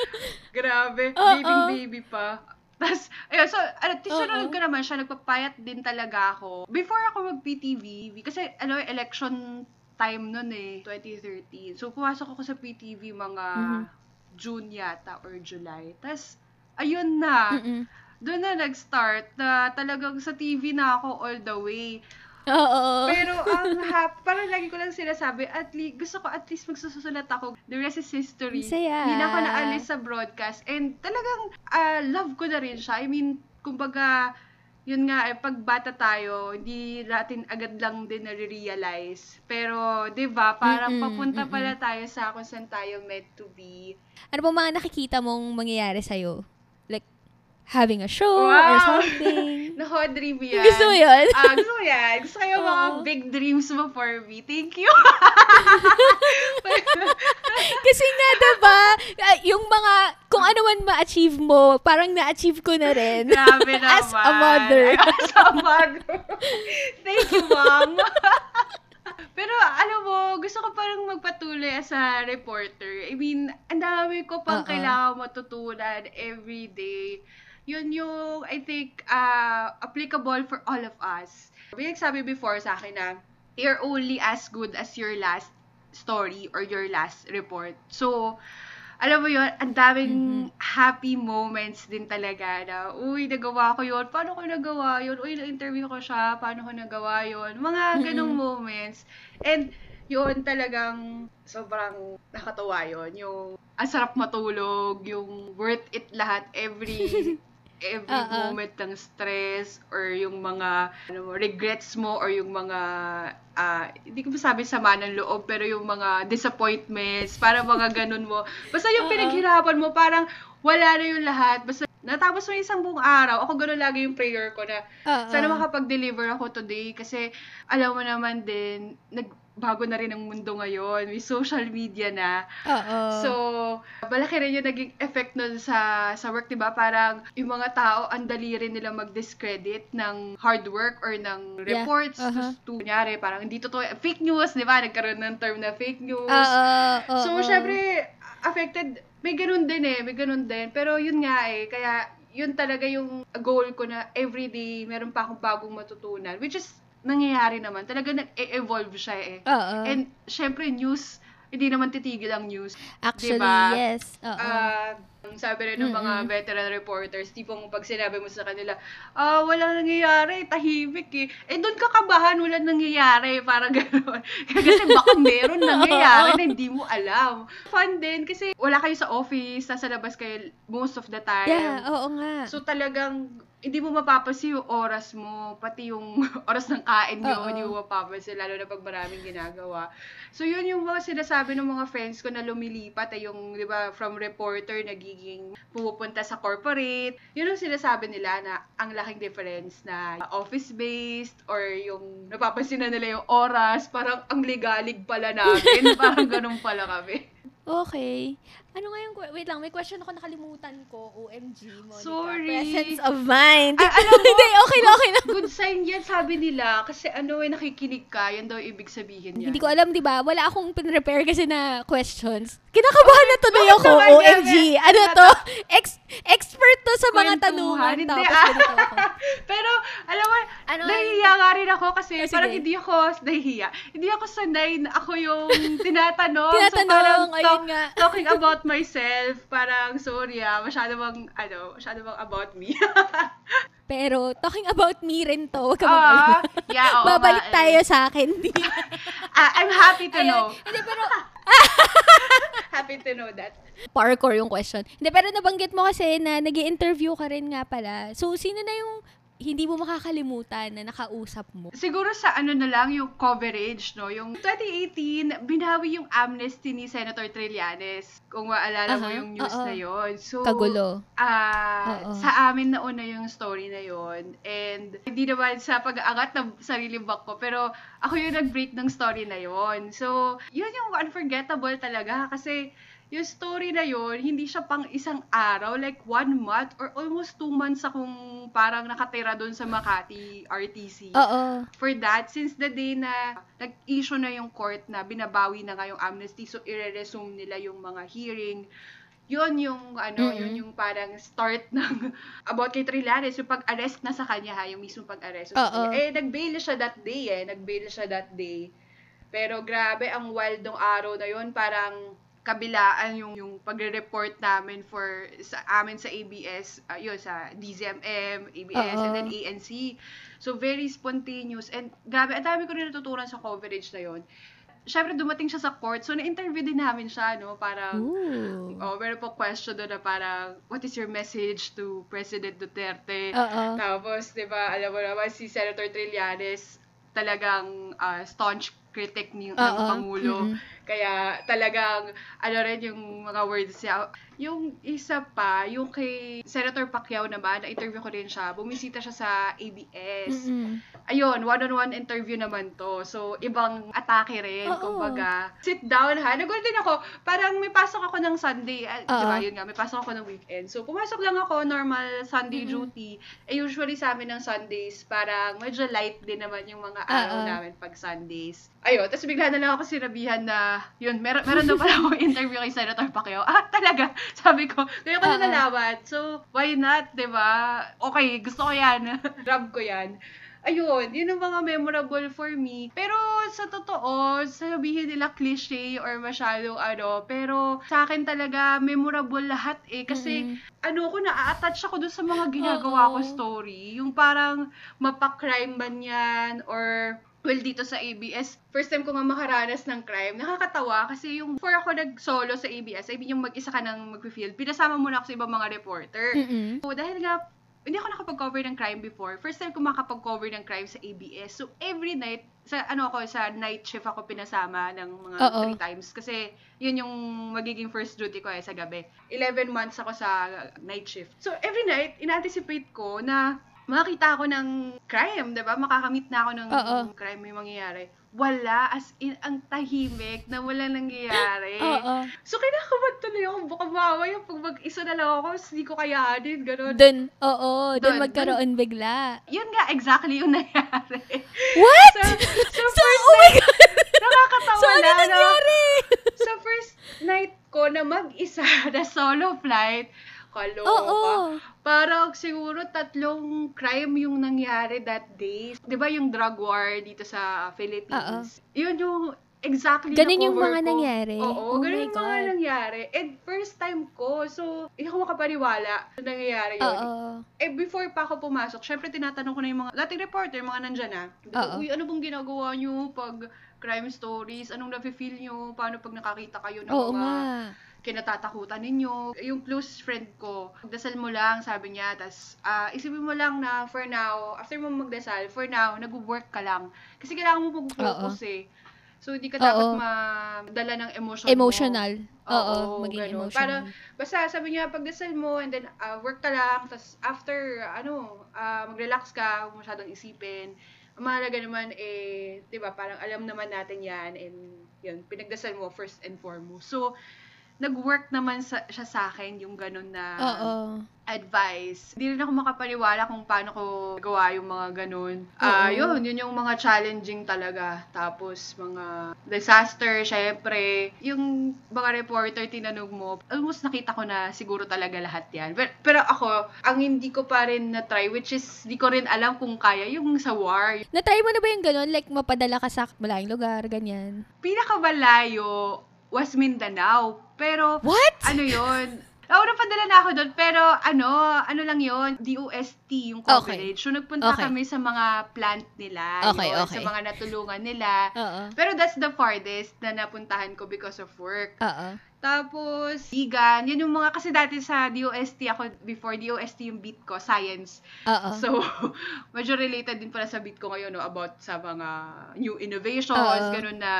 [SPEAKER 2] Grabe.
[SPEAKER 1] Oo.
[SPEAKER 2] Baby baby pa. Tapos, ayun, so, ano, tinunod ko naman siya, nagpapayat din talaga ako. Before ako mag-PTV, kasi, ano, election time nun eh, 2013. So, pumasok ako sa PTV mga
[SPEAKER 1] Mhm.
[SPEAKER 2] June yata or July. Tapos, ayun na.
[SPEAKER 1] Mm-mm.
[SPEAKER 2] Doon na nag-start na talagang sa TV na ako all the way.
[SPEAKER 1] Oo.
[SPEAKER 2] Pero ang hap, parang lagi ko lang sinasabi, at least, gusto ko at least magsusulat ako. The rest is history.
[SPEAKER 1] Saya.
[SPEAKER 2] Hindi na ako naalis sa broadcast. And talagang ah, love ko na rin siya. I mean, kumbaga, yun nga, eh, pag bata tayo, hindi natin agad lang din nare-realize. Pero, di ba, parang
[SPEAKER 1] Mm-mm,
[SPEAKER 2] papunta
[SPEAKER 1] mm-mm.
[SPEAKER 2] pala tayo sa kung saan tayo meant to be.
[SPEAKER 1] Ano bang mga nakikita mong mangyayari sa'yo? Having a show or
[SPEAKER 2] Wow!
[SPEAKER 1] something?
[SPEAKER 2] Naho, dream yan.
[SPEAKER 1] Gusto mo yun?
[SPEAKER 2] Ah, gusto ko yan. Gusto ko yung mga big dreams mo for me. Thank you.
[SPEAKER 1] Kasi nga, diba, ah, yung mga, kung ano man ma-achieve mo, parang na-achieve ko na rin.
[SPEAKER 2] Grabe naman.
[SPEAKER 1] As a mother.
[SPEAKER 2] As a mother. Thank you, mom. Pero alam mo, gusto ko parang magpatuloy as a reporter. I mean, ang dami ko pang
[SPEAKER 1] Oo.
[SPEAKER 2] kailangan matutunan every day. Yun yung, I think, uh, applicable for all of us. May nagsabi before sa akin na, you're only as good as your last story or your last report. So, alam mo yun, ang daming
[SPEAKER 1] Mhm.
[SPEAKER 2] happy moments din talaga na, uy, nagawa ko yun. Paano ko nagawa yun? Uy, na-interview ko siya. Paano ko nagawa yun? Mga ganong
[SPEAKER 1] Mm-mm.
[SPEAKER 2] moments. And, yun talagang sobrang nakatawa yun. Yung, ang sarap matulog, yung worth it lahat every every
[SPEAKER 1] Oo.
[SPEAKER 2] moment ng stress or yung mga ano mo, regrets mo or yung mga ah, hindi ko masabi sama ng loob pero yung mga disappointments para mga ganun mo basta yung
[SPEAKER 1] Oo.
[SPEAKER 2] pinaghirapan mo parang wala na yung lahat basta natapos mo isang buong araw ako ganun lagi yung prayer ko na
[SPEAKER 1] Oo.
[SPEAKER 2] sana makapag-deliver ako today kasi alam mo naman din nagbago na rin ang mundo ngayon may social media na
[SPEAKER 1] Oo.
[SPEAKER 2] So, malaki rin yung naging effect nun sa, sa work, di ba? Parang yung mga tao, ang dali rin nila mag-discredit ng hard work or ng
[SPEAKER 1] Yeah.
[SPEAKER 2] reports.
[SPEAKER 1] Uh-huh.
[SPEAKER 2] To, kunyari, parang hindi totoo. Fake news, di ba? Nagkaroon ng term na fake news.
[SPEAKER 1] Oo.
[SPEAKER 2] So, syempre, affected, may ganun din eh, may ganun din. Pero yun nga eh, kaya yun talaga yung goal ko na everyday meron pa akong bagong matutunan. Which is, nangyayari naman. Talaga nag-evolve siya eh.
[SPEAKER 1] Oo.
[SPEAKER 2] And, syempre, news, hindi naman titigil ang news.
[SPEAKER 1] Actually,
[SPEAKER 2] diba?
[SPEAKER 1] yes. Oo.
[SPEAKER 2] Ang sabi rin ng mga
[SPEAKER 1] Mm-mm.
[SPEAKER 2] veteran reporters, tipong pag sinabi mo sa kanila, ah, wala nangyayari, tahimik eh. Eh, doon ka kabahan, wala nangyayari, parang gano'n. kasi baka meron nangyayari na hindi mo alam. Fun din, kasi wala kayo sa office, nasa labas kayo most of the time.
[SPEAKER 1] yeah, oo nga.
[SPEAKER 2] So talagang hindi mo mapapansin yung oras mo, pati yung oras ng kain nyo, hindi mo mapapansin, lalo na pag maraming ginagawa. So yun yung mga sinasabi ng mga friends ko na lumilipat, ay yung, di ba, from reporter, nagiging pumupunta sa corporate. Yun ang sinasabi nila na ang laking difference na office-based or yung napapansin na nila yung oras, parang ang ligalig pala namin, parang ganun pala kami.
[SPEAKER 1] Okay. Ano nga yung, wait lang, may question ako nakalimutan ko. OMG, Monica.
[SPEAKER 2] Sorry.
[SPEAKER 1] Presence of mind.
[SPEAKER 2] Ah, alam mo,
[SPEAKER 1] Hindi, okay lang, okay lang.
[SPEAKER 2] Good sign yan, sabi nila. Kasi ano, eh, nakikinig ka. Yan daw ibig sabihin yan.
[SPEAKER 1] Hindi ko alam, di ba? Wala akong pinrepare kasi na questions. Kinakabahan na tuloy ako.
[SPEAKER 2] naman,
[SPEAKER 1] OMG.
[SPEAKER 2] Gabi?
[SPEAKER 1] Ano to? Ex- expert to sa mga
[SPEAKER 2] Kwentuhan.
[SPEAKER 1] tanungan.
[SPEAKER 2] Hindi,
[SPEAKER 1] Tapos
[SPEAKER 2] ah.
[SPEAKER 1] ganito ako.
[SPEAKER 2] Pero, alam mo,
[SPEAKER 1] Ano
[SPEAKER 2] nahihiya nga rin ako kasi
[SPEAKER 1] Oh, sige.
[SPEAKER 2] parang hindi ako, nahihiya. Hindi ako sanay na ako yung tinatanong.
[SPEAKER 1] Tinatanong,
[SPEAKER 2] so, parang
[SPEAKER 1] ayun nga.
[SPEAKER 2] talking about myself, parang, sorry ah, masyado bang, ano, masyado bang about me.
[SPEAKER 1] Pero, talking about me rin to. Huwag ka
[SPEAKER 2] Ah,
[SPEAKER 1] mag-alala.
[SPEAKER 2] yeah, oo
[SPEAKER 1] Babalik
[SPEAKER 2] nga, eh.
[SPEAKER 1] tayo sa akin.
[SPEAKER 2] Ah, I'm happy to
[SPEAKER 1] Ayun.
[SPEAKER 2] know.
[SPEAKER 1] Hindi, pero,
[SPEAKER 2] Happy to know that.
[SPEAKER 1] parkour yung question. Hindi, pero nabanggit mo kasi na nag interview ka rin nga pala. So, sino na yung hindi mo makakalimutan na nakausap mo?
[SPEAKER 2] Siguro sa ano na lang yung coverage, no? Yung 2018, binawi yung amnesty ni Senator Trillanes. Kung maalala mo
[SPEAKER 1] Aha,
[SPEAKER 2] yung news
[SPEAKER 1] oo.
[SPEAKER 2] na yon. So,
[SPEAKER 1] Kagulo.
[SPEAKER 2] Ah,
[SPEAKER 1] Oo.
[SPEAKER 2] sa amin nauna yung story na yon and hindi naman sa pag-aangat ng sarili bak ko pero ako yung nag-break ng story na yon so yun yung unforgettable talaga kasi yung story na yon hindi siya pang isang araw like one month or almost two months akong parang nakatira doon sa Makati RTC
[SPEAKER 1] Oo.
[SPEAKER 2] for that, since the day na nag-issue na yung court na binabawi na nga yung amnesty, so i-resume nila yung mga hearing, yun yung ano,
[SPEAKER 1] Mm-mm.
[SPEAKER 2] yun yung parang start ng about kay Trillanes, yung pag-arrest na sa kanya ha, yung mismo pag-arrest. Kanya. Eh, nag-bail siya that day eh, nag-bail siya that day. Pero grabe, ang wild ng araw na yun, parang kabilaan yung yung pagre-report namin for sa amin sa ABS, uh, yun sa DZMM, ABS, and
[SPEAKER 1] Oo.
[SPEAKER 2] then ANC. So very spontaneous and grabe, ang dami ko rin natutunan sa coverage na yun. Syempre dumating siya sa court, so na-interview din namin siya, no, parang
[SPEAKER 1] Ooh.
[SPEAKER 2] Oh, meron po question doon na parang, what is your message to President Duterte?
[SPEAKER 1] Oo.
[SPEAKER 2] Tapos, di ba, alam mo naman, si Senator Trillanes, talagang ah, staunch critic ni, ng
[SPEAKER 1] Oo.
[SPEAKER 2] Pangulo.
[SPEAKER 1] Mm-mm.
[SPEAKER 2] Kaya talagang, ano rin yung mga words niya. Yung isa pa, yung kay Senator Pacquiao naman, na-interview ko rin siya, bumisita siya sa ABS.
[SPEAKER 1] Mm-mm.
[SPEAKER 2] Ayun, one-on-one interview naman to. So, ibang atake rin,
[SPEAKER 1] Oo.
[SPEAKER 2] kumbaga. Sit down ha. Nagulat din ako, parang may pasok ako ng Sunday.
[SPEAKER 1] Oo.
[SPEAKER 2] diba, yun nga, may pasok ako ng weekend. So, pumasok lang ako, normal Sunday
[SPEAKER 1] Mhm.
[SPEAKER 2] duty. Eh, usually sa amin ng Sundays, parang medyo light din naman yung mga araw
[SPEAKER 1] Oo.
[SPEAKER 2] namin pag Sundays. Ayun, tapos bigla na lang ako sinabihan na, yun, meron, meron daw pala akong interview kay Senator Pacquiao. Ah, talaga? Sabi ko, kaya ko nalaman. So, why not, di ba? Okay, gusto ko yan. Grab ko yan. Ayun, yun ang mga memorable for me. Pero sa totoo, sabihin nila cliche or masyadong ano, pero sa akin talaga memorable lahat eh. Kasi
[SPEAKER 1] Mm-mm.
[SPEAKER 2] ano ko, na-attach ako dun sa mga ginagawa ko
[SPEAKER 1] Oo.
[SPEAKER 2] story. Yung parang mapakrime man yan or Well, dito sa ABS, first time ko nga makaranas ng crime. Nakakatawa kasi yung before ako nag-solo sa ABS, I mean yung mag-isa ka nang mag-field, pinasama muna ako sa ibang mga reporter.
[SPEAKER 1] Mm-mm.
[SPEAKER 2] So, dahil nga, hindi ako nakapag-cover ng crime before. First time ko makapag-cover ng crime sa ABS. So, every night, sa ano ako, sa night shift ako pinasama ng mga
[SPEAKER 1] Oo.
[SPEAKER 2] three times. Kasi, yun yung magiging first duty ko eh, sa gabi. 11 months ako sa night shift. So, every night, in-anticipate ko na makakita ako ng crime, 'di ba? Makakamit na ako ng
[SPEAKER 1] Oo.
[SPEAKER 2] crime may mangyayari. Wala, as in, ang tahimik na wala nangyayari.
[SPEAKER 1] Oo.
[SPEAKER 2] So, kinakabahan tuloy ako. Baka mamaya pag mag-isa na lang ako, hindi ko kayanin, gano'n.
[SPEAKER 1] Dun, oo, dun
[SPEAKER 2] Dun,
[SPEAKER 1] magkaroon bigla.
[SPEAKER 2] Yun nga, exactly yung nangyari.
[SPEAKER 1] What?
[SPEAKER 2] So, so,
[SPEAKER 1] So,
[SPEAKER 2] first
[SPEAKER 1] oh my
[SPEAKER 2] night, nakakatawa
[SPEAKER 1] So, ano
[SPEAKER 2] na, no?
[SPEAKER 1] nangyari?
[SPEAKER 2] Sa first night ko na mag-isa na solo flight, kaloka.
[SPEAKER 1] Oo.
[SPEAKER 2] Parang siguro tatlong crime yung nangyari that day. 'Di ba yung drug war dito sa Philippines? Yun yung exactly
[SPEAKER 1] Ganun yung mga
[SPEAKER 2] ko.
[SPEAKER 1] nangyari?
[SPEAKER 2] Oo,
[SPEAKER 1] Oh
[SPEAKER 2] ganun yung mga
[SPEAKER 1] God.
[SPEAKER 2] nangyari. And first time ko, so hindi ako makapaniwala na nangyayari yun.
[SPEAKER 1] Oo.
[SPEAKER 2] Eh, before pa ako pumasok, syempre tinatanong ko na yung mga dating reporter, yung mga nandyan na.
[SPEAKER 1] Oo.
[SPEAKER 2] Uy, ano bang ginagawa nyo pag crime stories? Anong nafe-feel nyo? Paano pag nakakita kayo ng
[SPEAKER 1] Oo
[SPEAKER 2] mga
[SPEAKER 1] nga.
[SPEAKER 2] Kinatatakutan ninyo. Yung close friend ko, magdasal mo lang, sabi niya, tas ah, isipin mo lang na for now, after mo magdasal, for now, nag-work ka lang. Kasi kailangan mo mag-focus eh. So, hindi ka dapat
[SPEAKER 1] Oo.
[SPEAKER 2] madala ng emotion
[SPEAKER 1] Emotional.
[SPEAKER 2] mo.
[SPEAKER 1] Oo, maging
[SPEAKER 2] ganun.
[SPEAKER 1] emotional.
[SPEAKER 2] Para, basta sabi niya, pagdasal mo, and then ah, work ka lang, tas after, ano, ah, mag-relax ka, huwag masyadong isipin. Ang mahalaga naman, eh, di ba, parang alam naman natin yan, and yun, pinagdasal mo first and foremost. So, nag-work naman sa, siya sa akin yung ganun na
[SPEAKER 1] Oo.
[SPEAKER 2] advice. Hindi rin ako makapaniwala kung paano ko gawa yung mga ganun. Ah,
[SPEAKER 1] Oo.
[SPEAKER 2] yun, yun yung mga challenging talaga. Tapos, mga disaster, syempre. Yung mga reporter tinanong mo, almost nakita ko na siguro talaga lahat yan. Pero, pero ako, ang hindi ko pa rin na-try, which is, di ko rin alam kung kaya, yung sa war.
[SPEAKER 1] Na-try mo na ba yung ganun? Like, mapadala ka sa malayong lugar, ganyan?
[SPEAKER 2] Pinakamalayo was Mindanao. Pero,
[SPEAKER 1] What?
[SPEAKER 2] ano yun? Oo, napadala na ako doon, pero ano, ano lang yun, DOST yung coverage. So, nagpunta
[SPEAKER 1] Okay.
[SPEAKER 2] kami sa mga plant nila,
[SPEAKER 1] Okay,
[SPEAKER 2] yun,
[SPEAKER 1] okay.
[SPEAKER 2] sa mga natulungan nila.
[SPEAKER 1] Oo.
[SPEAKER 2] Pero that's the farthest na napuntahan ko because of work.
[SPEAKER 1] Oo.
[SPEAKER 2] Tapos, vegan. Yan yung mga, kasi dati sa DOST ako, before DOST yung beat ko, science.
[SPEAKER 1] Oo.
[SPEAKER 2] So, medyo related din pala sa beat ko ngayon, no, about sa mga new innovations,
[SPEAKER 1] Oo.
[SPEAKER 2] ganun na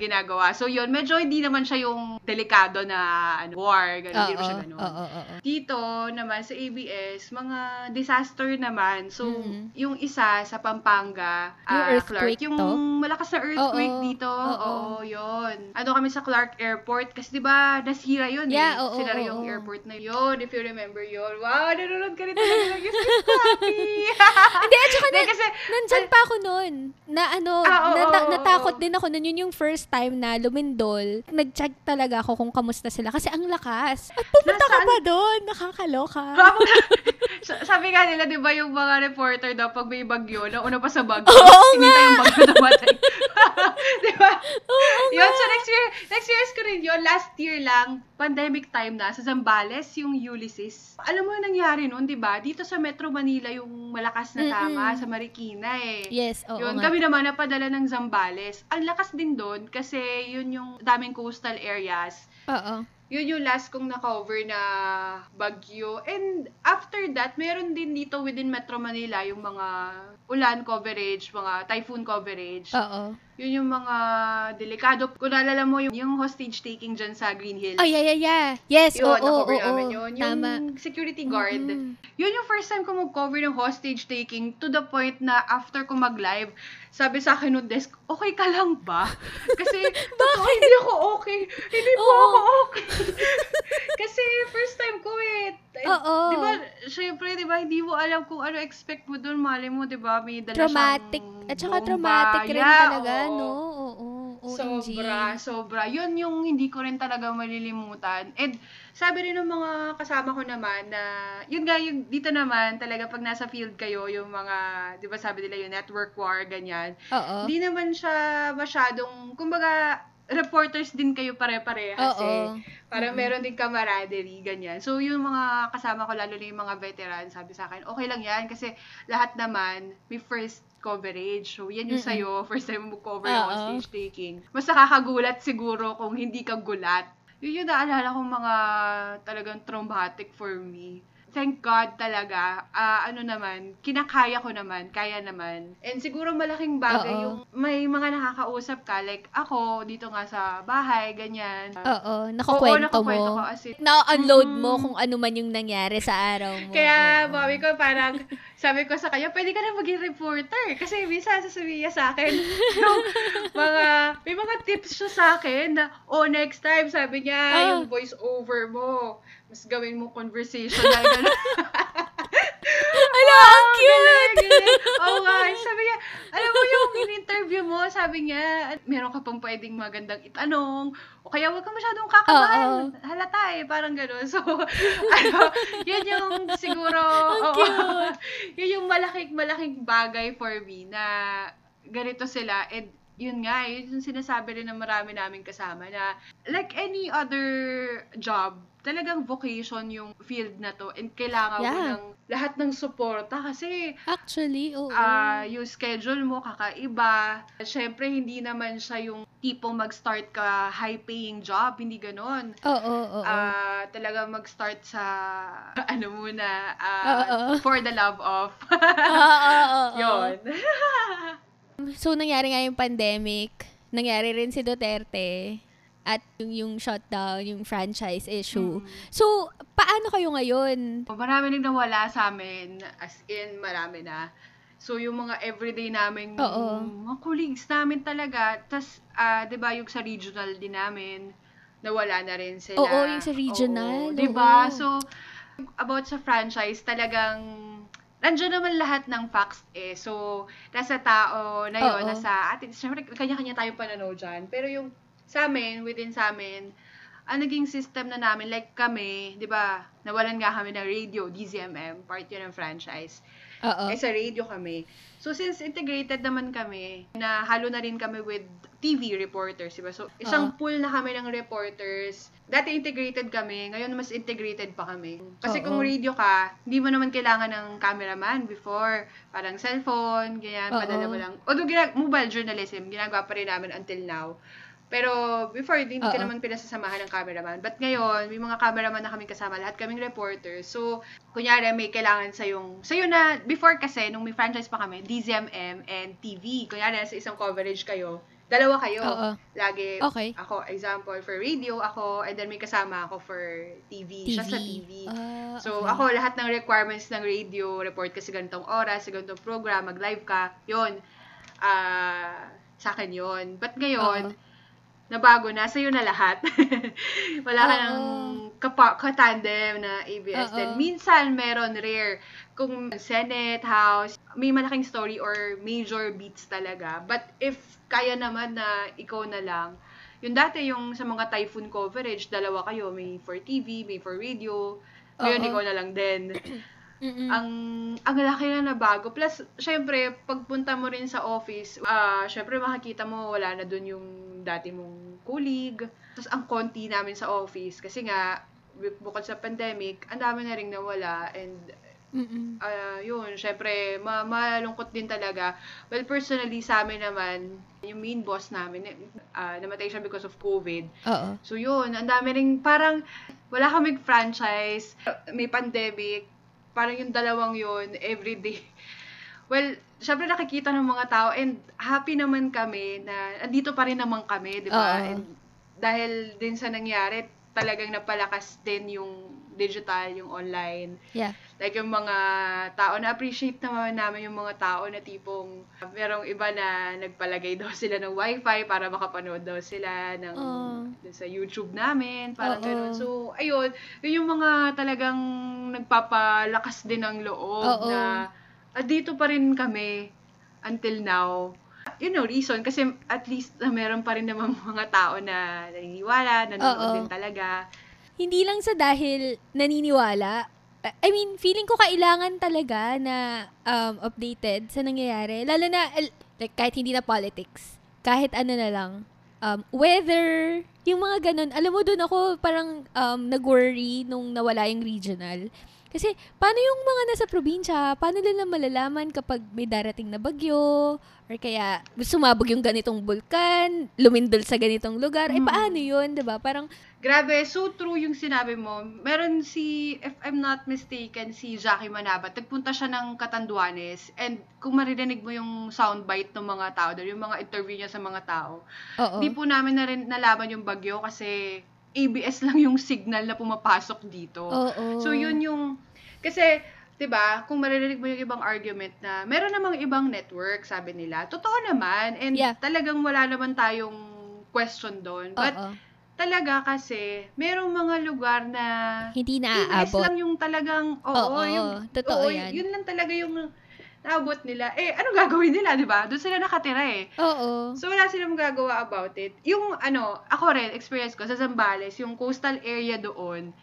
[SPEAKER 2] ginagawa. So, yun, medyo hindi naman siya yung delikado na ano, war, ganun, hindi naman siya ganun.
[SPEAKER 1] Oo.
[SPEAKER 2] Dito naman sa ABS, mga disaster naman. So,
[SPEAKER 1] Mhm.
[SPEAKER 2] yung isa sa Pampanga,
[SPEAKER 1] Yung
[SPEAKER 2] ah,
[SPEAKER 1] earthquake
[SPEAKER 2] Clark, yung
[SPEAKER 1] to?
[SPEAKER 2] malakas na earthquake
[SPEAKER 1] Oo,
[SPEAKER 2] dito.
[SPEAKER 1] oo.
[SPEAKER 2] Oo, yun. Ano kami sa Clark Airport kasi 'di ba, nasira yun
[SPEAKER 1] Yeah,
[SPEAKER 2] eh.
[SPEAKER 1] oo,
[SPEAKER 2] Sinara
[SPEAKER 1] oo,
[SPEAKER 2] yung
[SPEAKER 1] oo.
[SPEAKER 2] airport na yun, if you remember yun. Wow, nanonood ka rin talaga ng Yes, Papi.
[SPEAKER 1] Hindi, at saka
[SPEAKER 2] Hindi,
[SPEAKER 1] na,
[SPEAKER 2] kasi,
[SPEAKER 1] nandyan pa ako noon. Na ano,
[SPEAKER 2] Ah, oo,
[SPEAKER 1] nata-
[SPEAKER 2] oo,
[SPEAKER 1] natakot
[SPEAKER 2] oo.
[SPEAKER 1] din ako noon. Yun yung first time na lumindol. Nag-check talaga ako kung kamusta sila. Kasi ang lakas. At pumunta ka
[SPEAKER 2] Nasaan?
[SPEAKER 1] pa doon. Nakakaloka.
[SPEAKER 2] Sabi nga nila, di ba, yung mga reporter daw, pag may bagyo, nauna pa sa bagyo,
[SPEAKER 1] Oo
[SPEAKER 2] hinintay yung bagyo na matay. di ba?
[SPEAKER 1] Oo
[SPEAKER 2] Yun, so next year, next year ko rin yun. Last year lang, pandemic time na, sa Zambales, yung Ulysses. Alam mo yung nangyari noon, di ba? Dito sa Metro Manila, yung malakas na tama,
[SPEAKER 1] Mm-mm.
[SPEAKER 2] sa Marikina eh.
[SPEAKER 1] Yes, oo
[SPEAKER 2] yun,
[SPEAKER 1] nga.
[SPEAKER 2] kami naman napadala ng Zambales. Ang lakas din doon kasi yun yung daming coastal areas.
[SPEAKER 1] Oo.
[SPEAKER 2] Yun yung last kong na-cover na bagyo. And after that, meron din dito within Metro Manila yung mga ulan coverage, mga typhoon coverage.
[SPEAKER 1] Oo.
[SPEAKER 2] Yun yung mga delikado. Kung naalala mo yung, yung hostage taking dyan sa Green Hills.
[SPEAKER 1] Oh, yeah, yeah, yeah. Yes, oo, oo, oo.
[SPEAKER 2] namin yun. Yung
[SPEAKER 1] Tama.
[SPEAKER 2] security guard.
[SPEAKER 1] Mm-mm.
[SPEAKER 2] Yun yung first time ko mag-cover ng hostage taking to the point na after ko mag-live, sabi sa akin ng desk, okay ka lang ba? Kasi, totoo, hindi ako okay. Hindi po
[SPEAKER 1] Oo.
[SPEAKER 2] ako okay. Kasi first time ko eh.
[SPEAKER 1] Oo.
[SPEAKER 2] Di ba, syempre, di ba, hindi mo alam kung ano expect mo doon. Mali mo, di ba, may dala
[SPEAKER 1] Traumatic.
[SPEAKER 2] siyang
[SPEAKER 1] At saka traumatic rin
[SPEAKER 2] Yeah,
[SPEAKER 1] talaga,
[SPEAKER 2] oo.
[SPEAKER 1] no? Oo. OMG.
[SPEAKER 2] Sobra, sobra. Yun yung hindi ko rin talaga malilimutan. And sabi rin ng mga kasama ko naman na, yun nga, yung dito naman, talaga pag nasa field kayo, yung mga, di ba sabi nila yung network war, ganyan.
[SPEAKER 1] Oo.
[SPEAKER 2] Hindi naman siya masyadong, kumbaga, reporters din kayo pare-parehas
[SPEAKER 1] Oo.
[SPEAKER 2] eh. Parang meron din camaraderie, ganyan. So, yung mga kasama ko, lalo na yung mga veteran, sabi sa akin, okay lang yan kasi lahat naman may first coverage. So, yan yung
[SPEAKER 1] Mm-mm.
[SPEAKER 2] sa'yo, first time mo cover ng
[SPEAKER 1] Oo.
[SPEAKER 2] hostage taking. Mas nakakagulat siguro kung hindi ka gulat. Yun yung naalala kong mga talagang traumatic for me. Thank God talaga, ah, ano naman, kinakaya ko naman, kaya naman. And siguro malaking bagay
[SPEAKER 1] Oo.
[SPEAKER 2] yung may mga nakakausap ka, like ako, dito nga sa bahay, ganyan.
[SPEAKER 1] Oo.
[SPEAKER 2] Oo,
[SPEAKER 1] Nakukwento
[SPEAKER 2] nakukwento
[SPEAKER 1] mo.
[SPEAKER 2] ko as in,
[SPEAKER 1] Na-unload
[SPEAKER 2] Mm.
[SPEAKER 1] mo kung ano man yung nangyari sa araw mo.
[SPEAKER 2] Kaya,
[SPEAKER 1] Oo.
[SPEAKER 2] mami ko parang, sabi ko sa kanya, pwede ka na maging reporter. Kasi minsan sasabihin niya sa akin, yung mga, may mga tips siya sa akin na, oh, next time, sabi niya,
[SPEAKER 1] Ah.
[SPEAKER 2] yung voice over mo, mas gawin mo conversational.
[SPEAKER 1] Ala, ang cute!
[SPEAKER 2] Oo nga. Sabi niya, alam mo yung in-interview mo, sabi niya, meron ka pang pwedeng magandang itanong, o kaya wag ka masyadong kakabahan.
[SPEAKER 1] Oo.
[SPEAKER 2] Halata eh, parang gano'n. So, ano, yun yung siguro,
[SPEAKER 1] cute.
[SPEAKER 2] yun yung malaking, malaking bagay for me na ganito sila. And yun nga, yun yung sinasabi rin ng marami naming kasama na like any other job, talagang vocation yung field na to and kailangan mo
[SPEAKER 1] Yeah.
[SPEAKER 2] ng lahat ng suporta kasi
[SPEAKER 1] Actually, oo.
[SPEAKER 2] ah yung schedule mo kakaiba. Siyempre, hindi naman siya yung tipong mag-start ka high-paying job, hindi ganon.
[SPEAKER 1] oo, oo.
[SPEAKER 2] Ah, talaga mag-start sa ano muna, ah,
[SPEAKER 1] Oo.
[SPEAKER 2] for the love of.
[SPEAKER 1] Oo, oo, oo.
[SPEAKER 2] Yun.
[SPEAKER 1] So, nangyari nga yung pandemic. Nangyari rin si Duterte. At yung, yung shutdown, yung franchise issue.
[SPEAKER 2] Mm.
[SPEAKER 1] So, paano kayo ngayon?
[SPEAKER 2] Marami nang nawala sa amin, as in, marami na. So, yung mga everyday namin,
[SPEAKER 1] Oo.
[SPEAKER 2] mga colleagues namin talaga, tas, ah, di ba, yung sa regional din namin, nawala na rin sila.
[SPEAKER 1] Oo, yung sa regional,
[SPEAKER 2] Oo, di ba? So, about sa franchise, talagang, nandiyan naman lahat ng facts eh. So, nasa tao na yun,
[SPEAKER 1] Oo.
[SPEAKER 2] nasa atin, syempre, kanya-kanya tayong pananaw dyan. Pero yung sa amin, within sa amin, ang naging system na namin, like kami, di ba, nawalan nga kami ng radio, DZMM, part yun ng franchise.
[SPEAKER 1] Oo.
[SPEAKER 2] Eh, sa radio kami. So, since integrated naman kami, na halo na rin kami with TV reporters, diba? So, isang pool na kami ng reporters. Dati integrated kami, ngayon mas integrated pa kami. Kasi
[SPEAKER 1] Oo.
[SPEAKER 2] kung radio ka, hindi mo naman kailangan ng cameraman before. Parang cellphone, ganyan,
[SPEAKER 1] Oo.
[SPEAKER 2] padala mo lang. Although, ginag- mobile journalism, ginagawa pa rin namin until now. Pero before, hindi ka
[SPEAKER 1] Oo.
[SPEAKER 2] naman pinasasamahan ng cameraman. But ngayon, may mga cameraman na kaming kasama, lahat kaming reporters. So, kunyari, may kailangan sa yung, sa'yo na, before kasi, nung may franchise pa kami, DZMM and TV. Kunyari, sa isang coverage kayo, dalawa kayo.
[SPEAKER 1] Oo.
[SPEAKER 2] Lagi,
[SPEAKER 1] Okay.
[SPEAKER 2] ako, example, for radio, ako, and then may kasama ako for TV. Siya sa TV.
[SPEAKER 1] Ah,
[SPEAKER 2] So,
[SPEAKER 1] okay.
[SPEAKER 2] ako, lahat ng requirements ng radio, report ka sa ganitong oras, sa ganitong program, mag-live ka, yun, ah, sa akin yun. But ngayon,
[SPEAKER 1] Oo.
[SPEAKER 2] nabago na, sa'yo na lahat. Wala ka
[SPEAKER 1] Oo.
[SPEAKER 2] ng kapa- katandem na ABS.
[SPEAKER 1] Oo.
[SPEAKER 2] Then, minsan, meron rare. Kung Senate, House, may malaking story or major beats talaga. But if kaya naman na ikaw na lang, yung dati yung sa mga typhoon coverage, dalawa kayo, may for TV, may for radio. Ngayon, ikaw na lang din.
[SPEAKER 1] Mm-mm.
[SPEAKER 2] ang ang laki na nabago. Plus, syempre, pagpunta mo rin sa office, ah syempre makikita mo wala na dun yung dati mong colleague. Tapos ang konti namin sa office kasi nga bu- bukod sa pandemic, ang dami na ring nawala and
[SPEAKER 1] Mm-mm.
[SPEAKER 2] ah yun, syempre ma malungkot din talaga. Well, personally sa amin naman, yung main boss namin, ah namatay siya because of COVID.
[SPEAKER 1] Oo.
[SPEAKER 2] So yun, ang dami ring parang wala kaming franchise, may pandemic, parang yung dalawang yun, everyday. Well, syempre nakikita ng mga tao and happy naman kami na andito pa rin naman kami, di ba? And dahil din sa nangyari, talagang napalakas din yung digital, yung online.
[SPEAKER 1] Yeah.
[SPEAKER 2] Like yung mga tao, na-appreciate naman namin yung mga tao na tipong merong iba na nagpalagay daw sila ng wifi para makapanood daw sila ng dun sa YouTube namin, parang
[SPEAKER 1] Oo.
[SPEAKER 2] ganun. So, ayun, yun yung mga talagang nagpapalakas din ng loob
[SPEAKER 1] Oo.
[SPEAKER 2] na ah, dito pa rin kami until now. You know, reason, kasi at least ah, meron pa rin naman mga tao na naniniwala, nanonood
[SPEAKER 1] Oo.
[SPEAKER 2] din talaga.
[SPEAKER 1] Hindi lang sa dahil naniniwala. I mean, feeling ko kailangan talaga na um, updated sa nangyayari. Lalo na, like, kahit hindi na politics. Kahit ano na lang. Um, weather, yung mga ganun. Alam mo, doon ako parang um, nag-worry nung nawala yung regional. Kasi, paano yung mga nasa probinsya? Paano nila malalaman kapag may darating na bagyo? Or kaya, sumabog yung ganitong bulkan, lumindol sa ganitong lugar. Eh,
[SPEAKER 2] Mm.
[SPEAKER 1] paano yun? 'di ba Parang,
[SPEAKER 2] Grabe, so true yung sinabi mo. Meron si, if I'm not mistaken, si Jackie Manabat. Nagpunta siya ng Catanduanes. And kung maririnig mo yung soundbite ng mga tao doon, yung mga interview niya sa mga tao,
[SPEAKER 1] oo.
[SPEAKER 2] Hindi po namin na rin nalaman yung bagyo kasi ABS lang yung signal na pumapasok dito.
[SPEAKER 1] Oo.
[SPEAKER 2] So yun yung kasi 'di ba, kung maririnig mo yung ibang argument na meron namang ibang network, sabi nila. Totoo naman and
[SPEAKER 1] Yeah.
[SPEAKER 2] talagang wala naman tayong question doon. But talaga kasi merong mga lugar na
[SPEAKER 1] Hindi naaabot.
[SPEAKER 2] lang yung talagang oo,
[SPEAKER 1] Oo,
[SPEAKER 2] yung
[SPEAKER 1] totoo
[SPEAKER 2] oo,
[SPEAKER 1] yan.
[SPEAKER 2] Yun lang talaga yung naabot nila. Eh, ano gagawin nila, 'di ba? Doon sila nakatira eh.
[SPEAKER 1] Oo.
[SPEAKER 2] So, wala silang magagawa about it. Yung, ano, ako rin, experience ko sa Zambales, yung coastal area doon,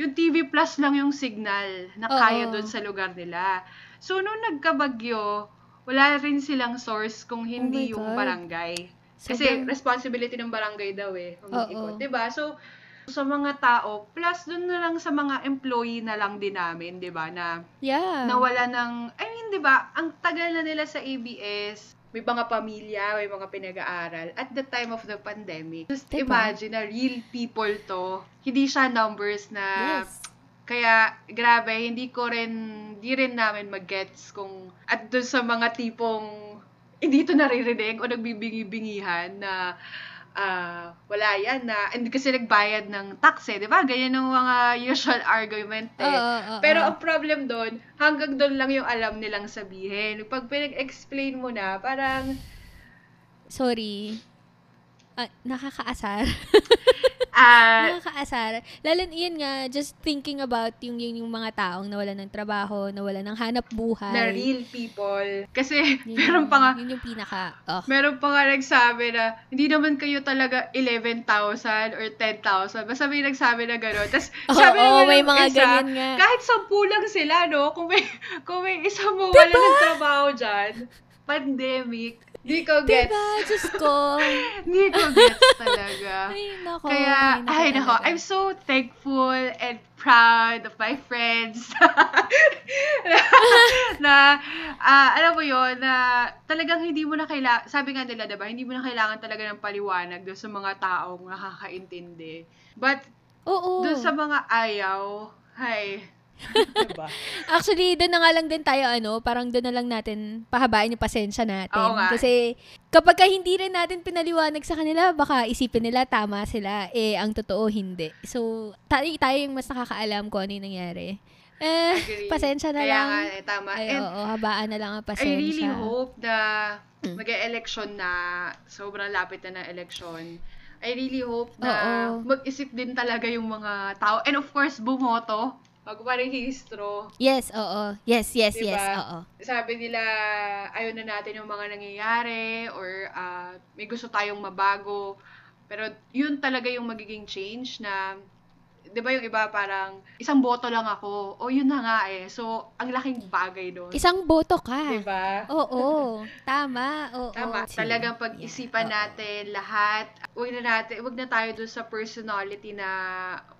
[SPEAKER 2] yung TV Plus lang yung signal na kaya doon sa lugar nila. So, nung nagkabagyo, wala rin silang source kung hindi
[SPEAKER 1] Oh
[SPEAKER 2] yung
[SPEAKER 1] God.
[SPEAKER 2] barangay. Kasi
[SPEAKER 1] Sobrang-
[SPEAKER 2] responsibility ng barangay daw eh. 'di ba So, sa mga tao, plus doon na lang sa mga employee na lang din namin, 'di ba na
[SPEAKER 1] Yeah.
[SPEAKER 2] nawala ng, I mean, di ba, ang tagal na nila sa ABS, may mga pamilya, may mga pinag-aaral, at the time of the pandemic. Just
[SPEAKER 1] Diba?
[SPEAKER 2] imagine na real people to, hindi siya numbers na,
[SPEAKER 1] Yes.
[SPEAKER 2] kaya, grabe, hindi ko rin, hindi rin namin mag-gets kung, at doon sa mga tipong, hindi to naririnig o nagbibingi-bingihan na, ah, wala yan na, and kasi nagbayad ng tax eh, di ba? Ganyan ang mga usual argument eh.
[SPEAKER 1] Oo, oo,
[SPEAKER 2] Pero
[SPEAKER 1] oo.
[SPEAKER 2] ang problem doon, hanggang doon lang yung alam nilang sabihin. Pag pinag-explain mo na, parang,
[SPEAKER 1] Sorry. Ah, nakakaasar.
[SPEAKER 2] ah,
[SPEAKER 1] nakakaasar. Lalo yun nga, just thinking about yung, yung, yung mga taong nawala ng trabaho, nawala ng hanap buhay.
[SPEAKER 2] na real people. Kasi,
[SPEAKER 1] Yun
[SPEAKER 2] meron
[SPEAKER 1] yung-
[SPEAKER 2] pa nga,
[SPEAKER 1] Yun yung pinaka, oh.
[SPEAKER 2] meron pa nga nagsabi na, hindi naman kayo talaga 11,000 or 10,000. Basta may nagsabi na gano'n. Tapos,
[SPEAKER 1] Oo,
[SPEAKER 2] sabi naman
[SPEAKER 1] may mga
[SPEAKER 2] isa,
[SPEAKER 1] ganyan nga.
[SPEAKER 2] kahit 10 lang sila, no? Kung may, kung may isa mo
[SPEAKER 1] Diba?
[SPEAKER 2] wala ng trabaho dyan, pandemic, Di ko gets.
[SPEAKER 1] Diba? Diyos ko.
[SPEAKER 2] Di ko gets talaga.
[SPEAKER 1] Ay, nako.
[SPEAKER 2] Kaya, ay, nako. I'm so thankful and proud of my friends. na, na ah, alam mo yon na talagang hindi mo na kailangan, sabi nga nila, diba, hindi mo na kailangan talaga ng paliwanag doon sa mga taong nakakaintindi. But,
[SPEAKER 1] Oo.
[SPEAKER 2] doon sa mga ayaw, hay, diba?
[SPEAKER 1] Actually, doon na nga lang din tayo, ano, parang doon na lang natin pahabain yung pasensya natin.
[SPEAKER 2] Oo nga.
[SPEAKER 1] Kasi, kapag ka hindi rin natin pinaliwanag sa kanila, baka isipin nila tama sila. Eh, ang totoo, hindi. So, tayo, tayo yung mas nakakaalam kung ano yung nangyari. Eh,
[SPEAKER 2] Agree.
[SPEAKER 1] pasensya na
[SPEAKER 2] Kaya
[SPEAKER 1] lang.
[SPEAKER 2] nga, eh, tama.
[SPEAKER 1] Ay,
[SPEAKER 2] And
[SPEAKER 1] oo, habaan na lang ang
[SPEAKER 2] I
[SPEAKER 1] pasensya.
[SPEAKER 2] really hope na
[SPEAKER 1] Mm.
[SPEAKER 2] mag-election na, sobrang lapit na ng election. I really hope na
[SPEAKER 1] Oo.
[SPEAKER 2] mag-isip din talaga yung mga tao. And of course, bumoto. Magparehistro.
[SPEAKER 1] Yes, oo. Yes, yes,
[SPEAKER 2] Diba?
[SPEAKER 1] yes, oo.
[SPEAKER 2] Sabi nila, ayaw na natin yung mga nangyayari or ah, may gusto tayong mabago. Pero yun talaga yung magiging change na 'di ba yung iba parang isang boto lang ako. O yun na nga eh. So, ang laking bagay doon.
[SPEAKER 1] Isang boto ka.
[SPEAKER 2] 'Di ba?
[SPEAKER 1] Oo. Tama. Oo.
[SPEAKER 2] Tama. Talagang pag-isipan
[SPEAKER 1] Yeah, oo.
[SPEAKER 2] natin lahat. Huwag na natin, huwag na tayo dun sa personality na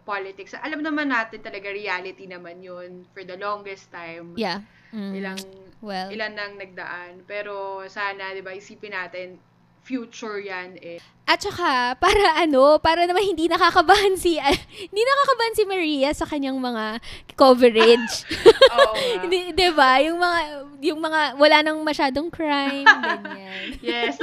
[SPEAKER 2] politics. Alam naman natin talaga reality naman yun for the longest time.
[SPEAKER 1] Yeah. Mm.
[SPEAKER 2] Ilang
[SPEAKER 1] well,
[SPEAKER 2] ilan nang nagdaan. Pero sana, 'di ba, isipin natin future yan eh.
[SPEAKER 1] At saka, para ano, para naman hindi nakakabahan si, hindi nakakabahan si Maria sa kanyang mga coverage.
[SPEAKER 2] Oo.
[SPEAKER 1] Hindi, 'di ba? Yung mga, yung mga, wala nang masyadong crime, ganyan.
[SPEAKER 2] yes.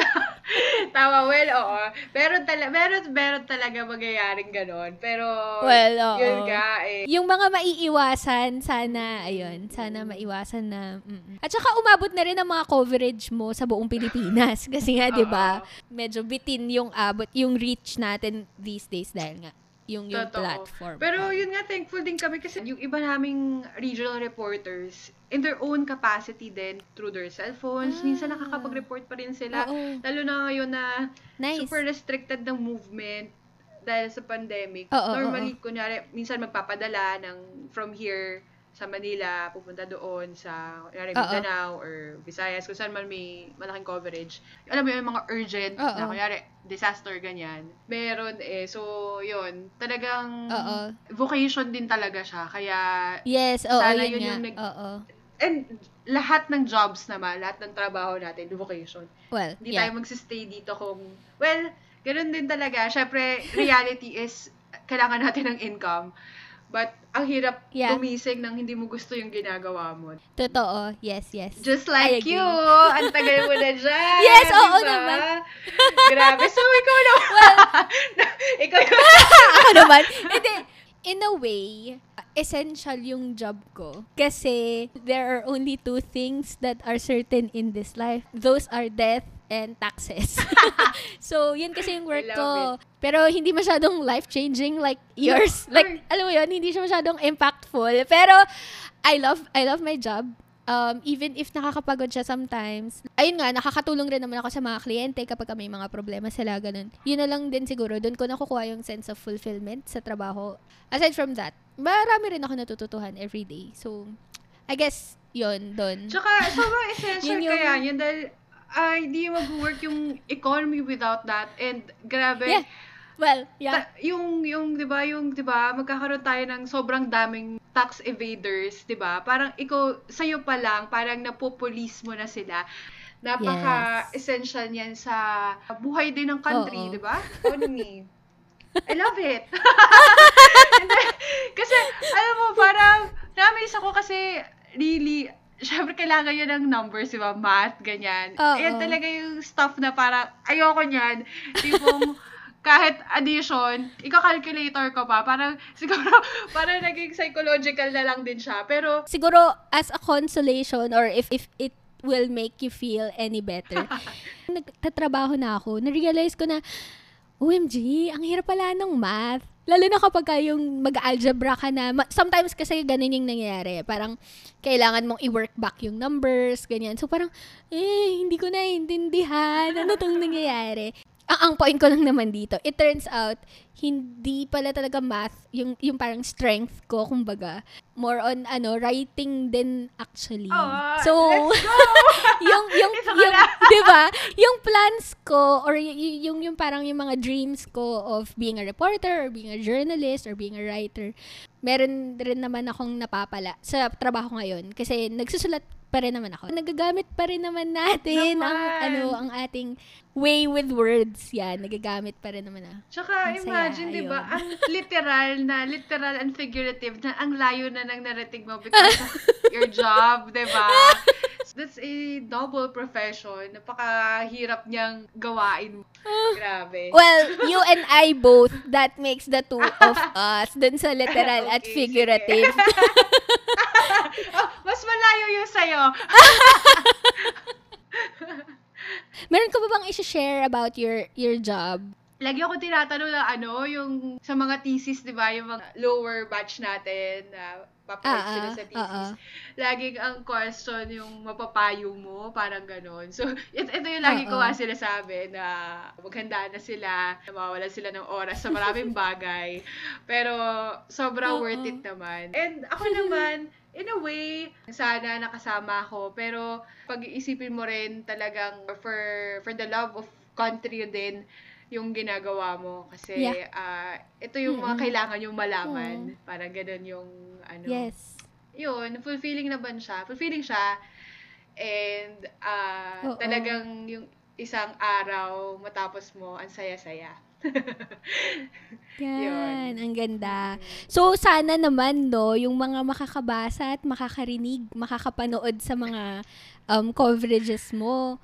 [SPEAKER 2] Tama, well, oo. Meron, tala- meron, meron talaga magyayari ganon. Pero,
[SPEAKER 1] Well, oo.
[SPEAKER 2] yun nga eh.
[SPEAKER 1] Yung mga maiiwasan, sana, ayun, sana maiwasan na. mm. At saka umabot na rin ang mga coverage mo sa buong Pilipinas. Kasi nga, di ba, medyo bitin yung abot, yung reach natin these days dahil nga, yung, yung
[SPEAKER 2] Totoo.
[SPEAKER 1] platform.
[SPEAKER 2] Pero yun nga, thankful din kami kasi yung iba naming regional reporters, in their own capacity din, through their cellphones,
[SPEAKER 1] Ah.
[SPEAKER 2] minsan nakakapag-report pa rin sila.
[SPEAKER 1] Oo.
[SPEAKER 2] Lalo na ngayon na
[SPEAKER 1] Nice.
[SPEAKER 2] super restricted ng movement dahil sa pandemic.
[SPEAKER 1] Oo,
[SPEAKER 2] Normally, kunyari, minsan magpapadala ng from here sa Manila, pupunta doon sa kunyari. Mindanao or Visayas, kung saan man may malaking coverage. Alam mo yun, yung mga urgent na
[SPEAKER 1] Oo.
[SPEAKER 2] kunyari, disaster, ganyan. Meron eh. So, yun. Talagang
[SPEAKER 1] Oo.
[SPEAKER 2] vocation din talaga siya. Kaya,
[SPEAKER 1] Yes, oo,
[SPEAKER 2] Sana
[SPEAKER 1] yun,
[SPEAKER 2] yun
[SPEAKER 1] nga.
[SPEAKER 2] yung nag-
[SPEAKER 1] Oo.
[SPEAKER 2] and lahat ng jobs naman, lahat ng trabaho natin, vocation.
[SPEAKER 1] Well,
[SPEAKER 2] Hindi
[SPEAKER 1] yeah.
[SPEAKER 2] tayo magsistay dito kung, well, ganun din talaga. Syempre, reality is, kailangan natin ng income. But, ang hirap
[SPEAKER 1] Yeah.
[SPEAKER 2] gumising nang hindi mo gusto yung ginagawa mo.
[SPEAKER 1] Totoo. Yes, yes.
[SPEAKER 2] Just like you! Ang tagal mo na dyan!
[SPEAKER 1] Yes, oo
[SPEAKER 2] diba?
[SPEAKER 1] naman.
[SPEAKER 2] Grabe. So, ikaw na. ikaw yung...
[SPEAKER 1] Ako naman. Hindi. In a way, essential yung job ko. Kasi there are only two things that are certain in this life. Those are death and taxes. so, yun kasi yung work ko.
[SPEAKER 2] love
[SPEAKER 1] Pero hindi masyadong life-changing like yours. Like, alam mo yun, hindi siya masyadong impactful. Pero, I love, I love my job. Um, even if nakakapagod siya sometimes. Ayun nga, nakakatulong rin naman ako sa mga kliyente kapag may mga problema sila, ganun. Yun na lang din siguro, doon ko nakukuha yung sense of fulfillment sa trabaho. Aside from that, marami rin ako natututuhan every day. So, I guess, yun, doon.
[SPEAKER 2] Tsaka, sobrang essential
[SPEAKER 1] Yun yung-
[SPEAKER 2] kaya yun dahil ay, hindi mag-work yung economy without that. And, grabe.
[SPEAKER 1] Yeah. Well, yeah.
[SPEAKER 2] Ta- yung, yung, di ba, yung, di ba, magkakaroon tayo ng sobrang daming tax evaders, di ba? Parang ikaw, sa'yo pa lang, parang napopolice mo na sila. Napaka-essential niyan sa buhay din ng country, di ba? Economy. I love it. Hindi, kasi, alam mo, parang, na-amaze ako kasi, really, syempre kailangan yun ng numbers, di ba? Math, ganyan.
[SPEAKER 1] Oo.
[SPEAKER 2] Yan talaga yung stuff na parang, ayoko niyan. Tipong, kahit addition, ika-calculator ko pa. Parang, siguro, parang naging psychological na lang din siya. Pero,
[SPEAKER 1] siguro as a consolation or if if it will make you feel any better. Nagtatrabaho na ako, na-realize ko na OMG, ang hirap pala ng math. Lalo na kapag ka yung mag-algebra ka na, sometimes kasi ganun yung nangyayari. Parang, kailangan mong i-work back yung numbers, ganyan. So parang, eh, hindi ko na intindihan. Ano tong nangyayari? Ang, ang point ko lang naman dito, it turns out, hindi pala talaga math, yung, yung parang strength ko, kumbaga. More on, ano, writing din actually.
[SPEAKER 2] Oh,
[SPEAKER 1] so, yung, yung, yung, di ba? Yung plans ko, or y- yung, yung parang yung mga dreams ko of being a reporter, or being a journalist, or being a writer, meron rin naman akong napapala sa trabaho ngayon. Kasi nagsusulat pa rin naman ako. Nagagamit pa rin naman natin ang,
[SPEAKER 2] Naman.
[SPEAKER 1] ano, ang ating way with words. Yan, nagagamit pa rin naman ah.
[SPEAKER 2] Tsaka
[SPEAKER 1] Ang
[SPEAKER 2] imagine, di ba, ang literal na, literal and figurative na ang layo na ng narating mo because of your job, di ba? That's a double profession. Napakahirap niyang gawain. Grabe.
[SPEAKER 1] Well, you and I both, that makes the two of us dun sa literal at
[SPEAKER 2] Okay,
[SPEAKER 1] figurative.
[SPEAKER 2] oh, mas malayo yung sa'yo.
[SPEAKER 1] Meron ka ba bang i-share about your your job?
[SPEAKER 2] Lagi ako tinatanong na ano, yung sa mga thesis, di ba, yung mga lower batch natin na papayag
[SPEAKER 1] Ah,
[SPEAKER 2] sila
[SPEAKER 1] ah,
[SPEAKER 2] sa thesis.
[SPEAKER 1] ah, ah.
[SPEAKER 2] Laging ang question yung mapapayo mo, parang ganon. So, ito, ito yung lagi ko
[SPEAKER 1] Oo.
[SPEAKER 2] nga sinasabi na maghanda na sila, na mawalan sila ng oras sa maraming bagay. Pero, sobrang
[SPEAKER 1] Oo.
[SPEAKER 2] worth it naman. And ako naman, in a way, sana nakasama ako. Pero, pag-iisipin mo rin talagang for, for the love of country din, yung ginagawa mo kasi
[SPEAKER 1] Yeah.
[SPEAKER 2] ah, ito yung mga
[SPEAKER 1] Mm-mm.
[SPEAKER 2] kailangan yung malaman. Parang ganun yung ano.
[SPEAKER 1] Yes.
[SPEAKER 2] Yun, fulfilling naman siya. Fulfilling siya. And ah,
[SPEAKER 1] Oo.
[SPEAKER 2] talagang yung isang araw matapos mo, ang saya-saya.
[SPEAKER 1] Yan, ang ganda.
[SPEAKER 2] Mm.
[SPEAKER 1] So, sana naman, no, yung mga makakabasa at makakarinig, makakapanood sa mga um, coverages mo,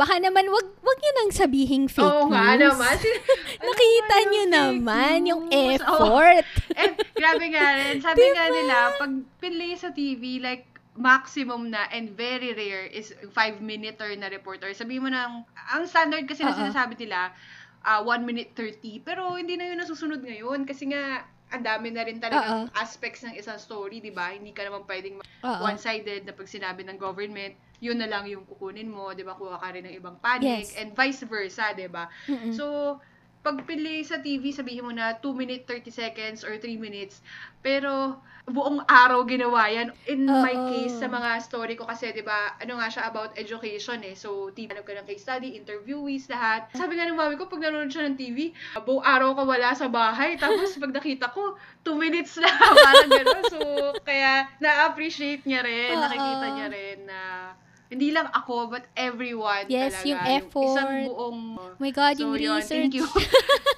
[SPEAKER 1] baka naman, wag, wag nyo nang sabihing fake
[SPEAKER 2] Oo nga
[SPEAKER 1] news.
[SPEAKER 2] ano
[SPEAKER 1] Nakita
[SPEAKER 2] naman
[SPEAKER 1] nyo
[SPEAKER 2] yung fake
[SPEAKER 1] naman yung
[SPEAKER 2] news? Oo.
[SPEAKER 1] effort.
[SPEAKER 2] Eh, grabe nga rin. Sabi nga
[SPEAKER 1] Diba?
[SPEAKER 2] nila, pag pinlay sa TV, like, maximum na and very rare is 5-minute na reporter. Sabi mo na, ang standard kasi na
[SPEAKER 1] Oo.
[SPEAKER 2] sinasabi nila, uh, 1 minute 30. Pero hindi na yun nasusunod ngayon kasi nga, ang dami na rin talagang aspects ng isang story, di ba? Hindi ka naman pwedeng
[SPEAKER 1] Oo.
[SPEAKER 2] one-sided na pag sinabi ng government, yun na lang yung kukunin mo, di ba? Kuha ka rin ng ibang panic,
[SPEAKER 1] Yes.
[SPEAKER 2] and vice versa, di ba? So, pag pili sa TV, sabihin mo na 2 minute 30 seconds or 3 minutes. Pero, buong araw ginawa yan. In my
[SPEAKER 1] Oo.
[SPEAKER 2] case, sa mga story ko kasi, di ba, ano nga siya about education eh. So, TV, hanap ka ng case study, interviewees, lahat. Sabi nga ng mami ko, pag nanonood siya ng TV, buong araw ka wala sa bahay. Tapos, pag nakita ko, 2 minutes na. Parang gano'n. So, kaya, na-appreciate niya rin,
[SPEAKER 1] Oo.
[SPEAKER 2] nakikita niya rin na hindi lang ako, but everyone
[SPEAKER 1] Yes,
[SPEAKER 2] talaga.
[SPEAKER 1] yung
[SPEAKER 2] isang
[SPEAKER 1] effort.
[SPEAKER 2] buong
[SPEAKER 1] Oh my God,
[SPEAKER 2] So,
[SPEAKER 1] yung
[SPEAKER 2] yun,
[SPEAKER 1] research.
[SPEAKER 2] thank you.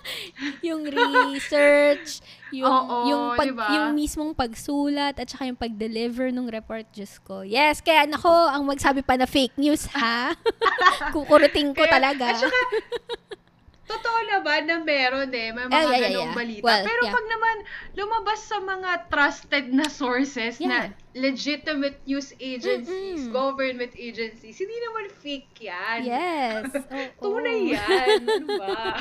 [SPEAKER 1] yung research, yung,
[SPEAKER 2] Oo,
[SPEAKER 1] yung, pag,
[SPEAKER 2] diba?
[SPEAKER 1] yung mismong pagsulat, at saka yung pag-deliver ng report, Diyos ko. Yes, kaya nako, ang magsabi pa na fake news, ha? Kukuruting ko
[SPEAKER 2] Kaya-
[SPEAKER 1] talaga.
[SPEAKER 2] At saka, totoo naman na meron eh, may mga
[SPEAKER 1] Ah, yeah, yeah,
[SPEAKER 2] ganong
[SPEAKER 1] yeah.
[SPEAKER 2] balita.
[SPEAKER 1] Well,
[SPEAKER 2] Pero
[SPEAKER 1] yeah.
[SPEAKER 2] pag naman lumabas sa mga trusted na sources na
[SPEAKER 1] Yeah.
[SPEAKER 2] Legitimate news agencies,
[SPEAKER 1] Mm-mm.
[SPEAKER 2] government agencies, hindi naman fake yan.
[SPEAKER 1] Yes. Oo.
[SPEAKER 2] Tunay yan. Ano ba?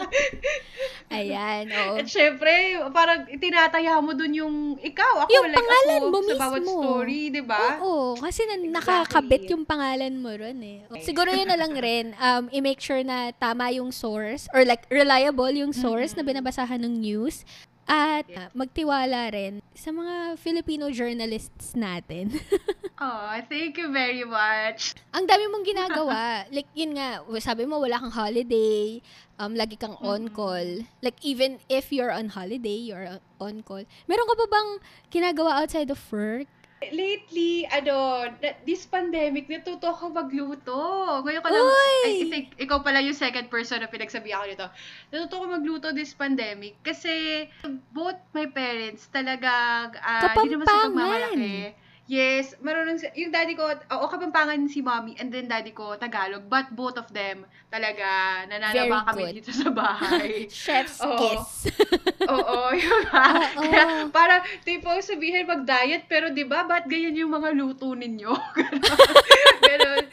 [SPEAKER 1] Ayan, oo.
[SPEAKER 2] At syempre, parang tinataya mo dun yung ikaw, ako,
[SPEAKER 1] Yung
[SPEAKER 2] like
[SPEAKER 1] pangalan
[SPEAKER 2] ako,
[SPEAKER 1] mo
[SPEAKER 2] sa bawat
[SPEAKER 1] mismo.
[SPEAKER 2] story, di ba?
[SPEAKER 1] Oo, kasi na,
[SPEAKER 2] Exactly.
[SPEAKER 1] nakakabit yung pangalan mo ron eh. Siguro yun na lang rin, um, i-make sure na tama yung source or like reliable yung source na
[SPEAKER 2] Mm-mm.
[SPEAKER 1] binabasahan ng news at uh, magtiwala rin sa mga Filipino journalists natin.
[SPEAKER 2] Oh, thank you very much.
[SPEAKER 1] Ang dami mong ginagawa. like, yun nga, sabi mo wala kang holiday, um, lagi kang on
[SPEAKER 2] Mm-mm.
[SPEAKER 1] call. Like, even if you're on holiday, you're on call. Meron ka pa bang ginagawa outside of work?
[SPEAKER 2] Lately, ano, this pandemic, natuto ako magluto. Ngayon ko lang,
[SPEAKER 1] Uy!
[SPEAKER 2] I think, ikaw pala yung second person na pinagsabi ako nito. Natuto ko magluto this pandemic kasi both my parents talagang, ah, hindi naman sa pagmamalaki. Yes, marunong si- yung daddy ko, oo, kapampangan si mommy, and then daddy ko, Tagalog, but both of them, talaga,
[SPEAKER 1] Very
[SPEAKER 2] nananaba kami dito sa bahay.
[SPEAKER 1] Chef's
[SPEAKER 2] Oo.
[SPEAKER 1] kiss.
[SPEAKER 2] Oo, yun nga.
[SPEAKER 1] Oo.
[SPEAKER 2] Kaya, parang, tipo, sabihin mag-diet, pero di ba, ba't ganyan yung mga luto ninyo? Ganon.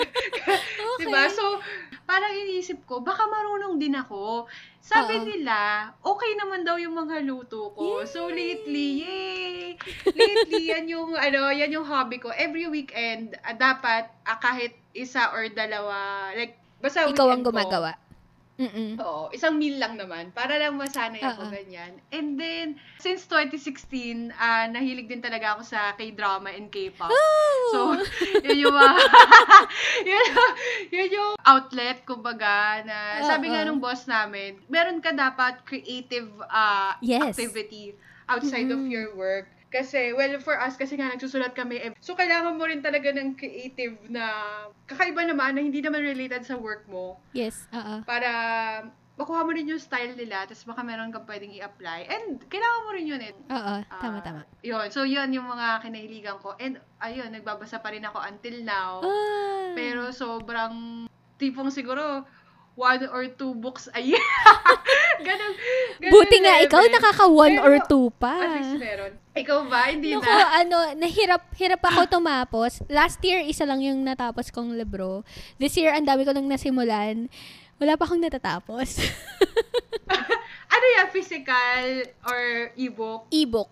[SPEAKER 2] Diba? So, parang iniisip ko, baka marunong din ako. Sabi
[SPEAKER 1] Oo.
[SPEAKER 2] nila, okay naman daw yung mga luto ko. So, lately, yay! Lately, yan yung, ano, yan yung hobby ko. Every weekend, ah, dapat, ah, kahit isa or dalawa, like, basta
[SPEAKER 1] Ikaw ang
[SPEAKER 2] weekend ko,
[SPEAKER 1] Mm-mm.
[SPEAKER 2] Oo, isang meal lang naman. Para lang masanay ako,
[SPEAKER 1] Oo.
[SPEAKER 2] ganyan. And then, since 2016, ah nahilig din talaga ako sa K-drama and K-pop. So, yun yung, mga- yun, yun yung outlet, kumbaga, na sabi nga nung boss namin, meron ka dapat creative ah,
[SPEAKER 1] Yes.
[SPEAKER 2] activity outside of
[SPEAKER 1] Mm-mm.
[SPEAKER 2] your work. Kasi, well, for us, kasi nga nagsusulat kami. eh, So, kailangan mo rin talaga ng creative na kakaiba naman, na hindi naman related sa work mo
[SPEAKER 1] Yes, oo.
[SPEAKER 2] para makuha mo rin yung style nila, tapos baka meron kang pwedeng i-apply. And kailangan mo rin yun eh.
[SPEAKER 1] Oo,
[SPEAKER 2] Ah,
[SPEAKER 1] tama, tama.
[SPEAKER 2] Yun. So, yun yung mga kinahiligan ko. And, ayun, nagbabasa pa rin ako until now.
[SPEAKER 1] Ah.
[SPEAKER 2] Pero sobrang tipong siguro one or two books a year. ganun, ganun
[SPEAKER 1] Buti nga, ikaw
[SPEAKER 2] level.
[SPEAKER 1] nakaka one
[SPEAKER 2] Pero,
[SPEAKER 1] or two pa.
[SPEAKER 2] At least meron. Ikaw ba? Hindi
[SPEAKER 1] Naku,
[SPEAKER 2] na.
[SPEAKER 1] ano, nahirap, hirap ako tumapos. Last year, isa lang yung natapos kong libro. This year, ang dami ko nang nasimulan. Wala pa akong natatapos.
[SPEAKER 2] Ano yan? Physical or ebook?
[SPEAKER 1] E-book.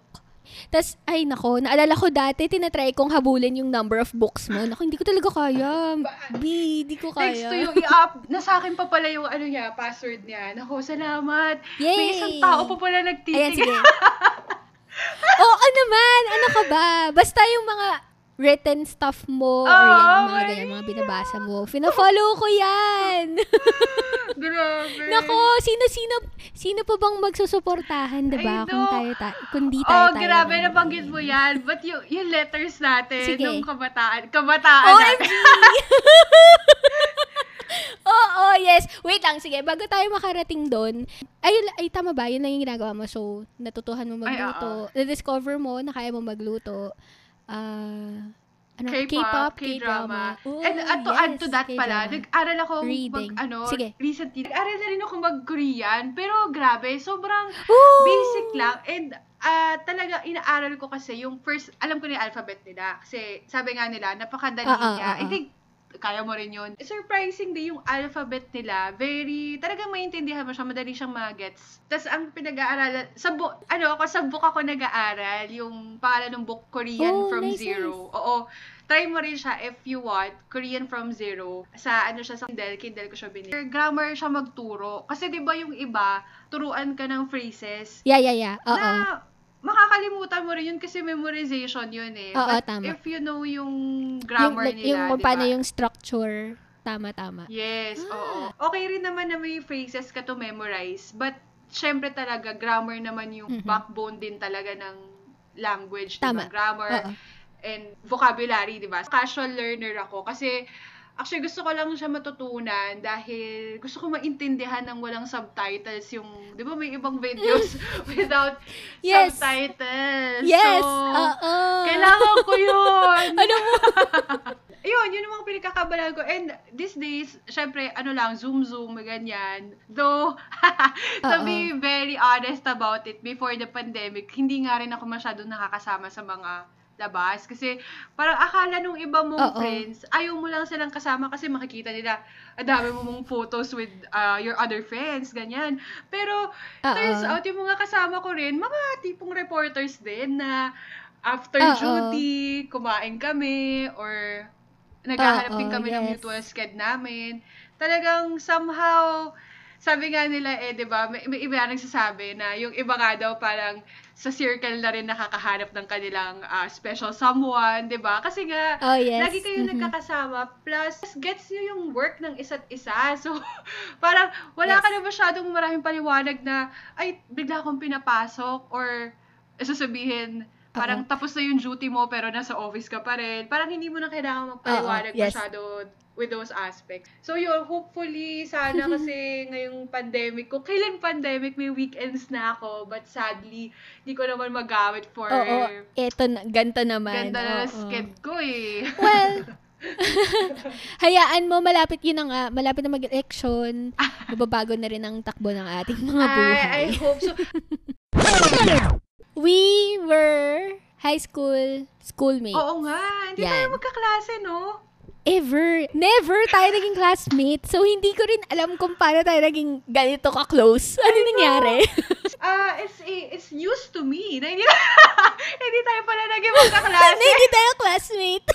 [SPEAKER 1] Tapos, ay nako, naalala ko dati, tinatry kong habulin yung number of books mo. Naku, hindi ko talaga kaya. B, hindi ko
[SPEAKER 2] Next to
[SPEAKER 1] kaya.
[SPEAKER 2] yung i-up, nasa akin pa pala yung ano niya, password niya. Nako, salamat.
[SPEAKER 1] Yay!
[SPEAKER 2] May isang tao pa pala
[SPEAKER 1] Ayan,
[SPEAKER 2] nagtitigil.
[SPEAKER 1] sige. Oo naman, ano ka ba? Basta yung mga written stuff mo, or yan, yung mga
[SPEAKER 2] Oh,
[SPEAKER 1] ganyan, mga binabasa mo. Fina-follow ko yan.
[SPEAKER 2] Grabe.
[SPEAKER 1] Nako, sino, sino, sino pa bang magsusuportahan, di ba? Kung tayo, ta- kung di tayo,
[SPEAKER 2] Oh,
[SPEAKER 1] tayo
[SPEAKER 2] grabe,
[SPEAKER 1] lang.
[SPEAKER 2] nabanggit mo yan. But yung, yung letters natin,
[SPEAKER 1] Sige.
[SPEAKER 2] nung kabataan, kabataan
[SPEAKER 1] OMG!
[SPEAKER 2] natin.
[SPEAKER 1] Oo, yes. Wait lang, sige. Bago tayo makarating doon, ay, ay tama ba? Yun lang yung ginagawa mo. So, natutuhan mo
[SPEAKER 2] Ay,
[SPEAKER 1] magluto. Na-discover mo na kaya mo magluto. Ah, ano,
[SPEAKER 2] K-pop,
[SPEAKER 1] K-drama.
[SPEAKER 2] K-drama.
[SPEAKER 1] Oh,
[SPEAKER 2] And uh, to add to
[SPEAKER 1] yes,
[SPEAKER 2] that pala,
[SPEAKER 1] K-drama.
[SPEAKER 2] nag-aral ako
[SPEAKER 1] Reading.
[SPEAKER 2] mag, ano,
[SPEAKER 1] Sige.
[SPEAKER 2] recently. Nag-aral na rin ako mag-Korean, pero grabe, sobrang
[SPEAKER 1] Ooh!
[SPEAKER 2] basic lang. And ah talaga, inaaral ko kasi yung first, alam ko na yung alphabet nila. Kasi sabi nga nila, napakadali
[SPEAKER 1] Ah, ah,
[SPEAKER 2] niya.
[SPEAKER 1] ah,
[SPEAKER 2] I
[SPEAKER 1] ah.
[SPEAKER 2] think, kaya mo rin yun. Surprising din yung alphabet nila. Very, talagang maintindihan mo siya, madali siyang magets. Tapos ang pinag-aaralan, sa book, ano ako, sa book ako nag-aaral, yung pangalan ng book, Korean
[SPEAKER 1] Oh,
[SPEAKER 2] from
[SPEAKER 1] nice,
[SPEAKER 2] Zero. Oo. Try mo rin siya if you want, Korean from Zero. Sa ano siya, sa Kindle, Kindle ko siya binili. Grammar siya magturo. Kasi di ba yung iba, turuan ka ng phrases
[SPEAKER 1] Yeah, yeah, yeah. Oo.
[SPEAKER 2] na makakalimutan mo rin yun kasi memorization yun eh.
[SPEAKER 1] Oo,
[SPEAKER 2] But
[SPEAKER 1] tama.
[SPEAKER 2] if you know yung
[SPEAKER 1] yung,
[SPEAKER 2] grammar
[SPEAKER 1] like,
[SPEAKER 2] nila,
[SPEAKER 1] yung kung
[SPEAKER 2] di ba?
[SPEAKER 1] paano yung structure. Tama, tama.
[SPEAKER 2] Yes,
[SPEAKER 1] Ah.
[SPEAKER 2] oo. Okay rin naman na may phrases ka to memorize, but syempre talaga, grammar naman yung
[SPEAKER 1] Mhm.
[SPEAKER 2] backbone din talaga ng language,
[SPEAKER 1] Tama.
[SPEAKER 2] ba? Grammar
[SPEAKER 1] Oo.
[SPEAKER 2] and vocabulary, di ba? Casual learner ako kasi Actually, gusto ko lang siya matutunan dahil gusto ko maintindihan ng walang subtitles yung, di ba may ibang videos without
[SPEAKER 1] Yes.
[SPEAKER 2] subtitles.
[SPEAKER 1] Yes!
[SPEAKER 2] So,
[SPEAKER 1] Oo.
[SPEAKER 2] kailangan ko yun.
[SPEAKER 1] Ano mo?
[SPEAKER 2] Ayun, yun yung mga pinagkakabalan ko. And these days, syempre, ano lang, zoom-zoom, ganyan. Though, to be very honest about it, before the pandemic, hindi nga rin ako masyadong nakakasama sa mga labas. Kasi, parang akala nung iba mong
[SPEAKER 1] Oo.
[SPEAKER 2] friends, ayaw mo lang silang kasama kasi makikita nila, ang dami mo mong photos with uh, your other friends, ganyan. Pero,
[SPEAKER 1] Oo.
[SPEAKER 2] turns out, yung mga kasama ko rin, mga tipong reporters din na after
[SPEAKER 1] Oo.
[SPEAKER 2] duty, kumain kami, or naghahanap din kami ng
[SPEAKER 1] yes.
[SPEAKER 2] mutual sked namin. Talagang somehow, sabi nga nila eh, di ba, may, may iba nagsasabi na yung iba nga daw parang sa circle na rin nakakahanap ng kanilang ah, special someone, di ba? Kasi nga,
[SPEAKER 1] Oh, yes.
[SPEAKER 2] lagi kayo
[SPEAKER 1] Mhm.
[SPEAKER 2] nagkakasama, plus gets nyo yung work ng isa't isa. So, parang wala
[SPEAKER 1] Yes.
[SPEAKER 2] ka na masyadong maraming paliwanag na, ay, bigla akong pinapasok, or sasabihin, parang tapos na yung duty mo pero nasa office ka pa rin. Parang hindi mo na kailangan magpaliwanag
[SPEAKER 1] Oo, yes.
[SPEAKER 2] masyado with those aspects. So yun, hopefully, sana kasi ngayong pandemic, kung kailan pandemic, may weekends na ako. But sadly, di ko naman magamit for
[SPEAKER 1] Oo, eto na, ganto naman.
[SPEAKER 2] ganda na
[SPEAKER 1] Oo.
[SPEAKER 2] sked ko eh.
[SPEAKER 1] Well, hayaan mo, malapit yun na nga, malapit na mag-election, mababago na rin ang takbo ng ating mga buhay.
[SPEAKER 2] I, I hope so.
[SPEAKER 1] We were high school schoolmates.
[SPEAKER 2] Oo nga, hindi
[SPEAKER 1] Yan.
[SPEAKER 2] tayo magkaklase, no?
[SPEAKER 1] Ever. Never tayo naging classmate. So, hindi ko rin alam kung paano tayo naging ganito ka-close. Ano nangyari?
[SPEAKER 2] Ah, it's it's news to me na hindi, hindi tayo pala naging magkaklase.
[SPEAKER 1] hindi tayo classmate.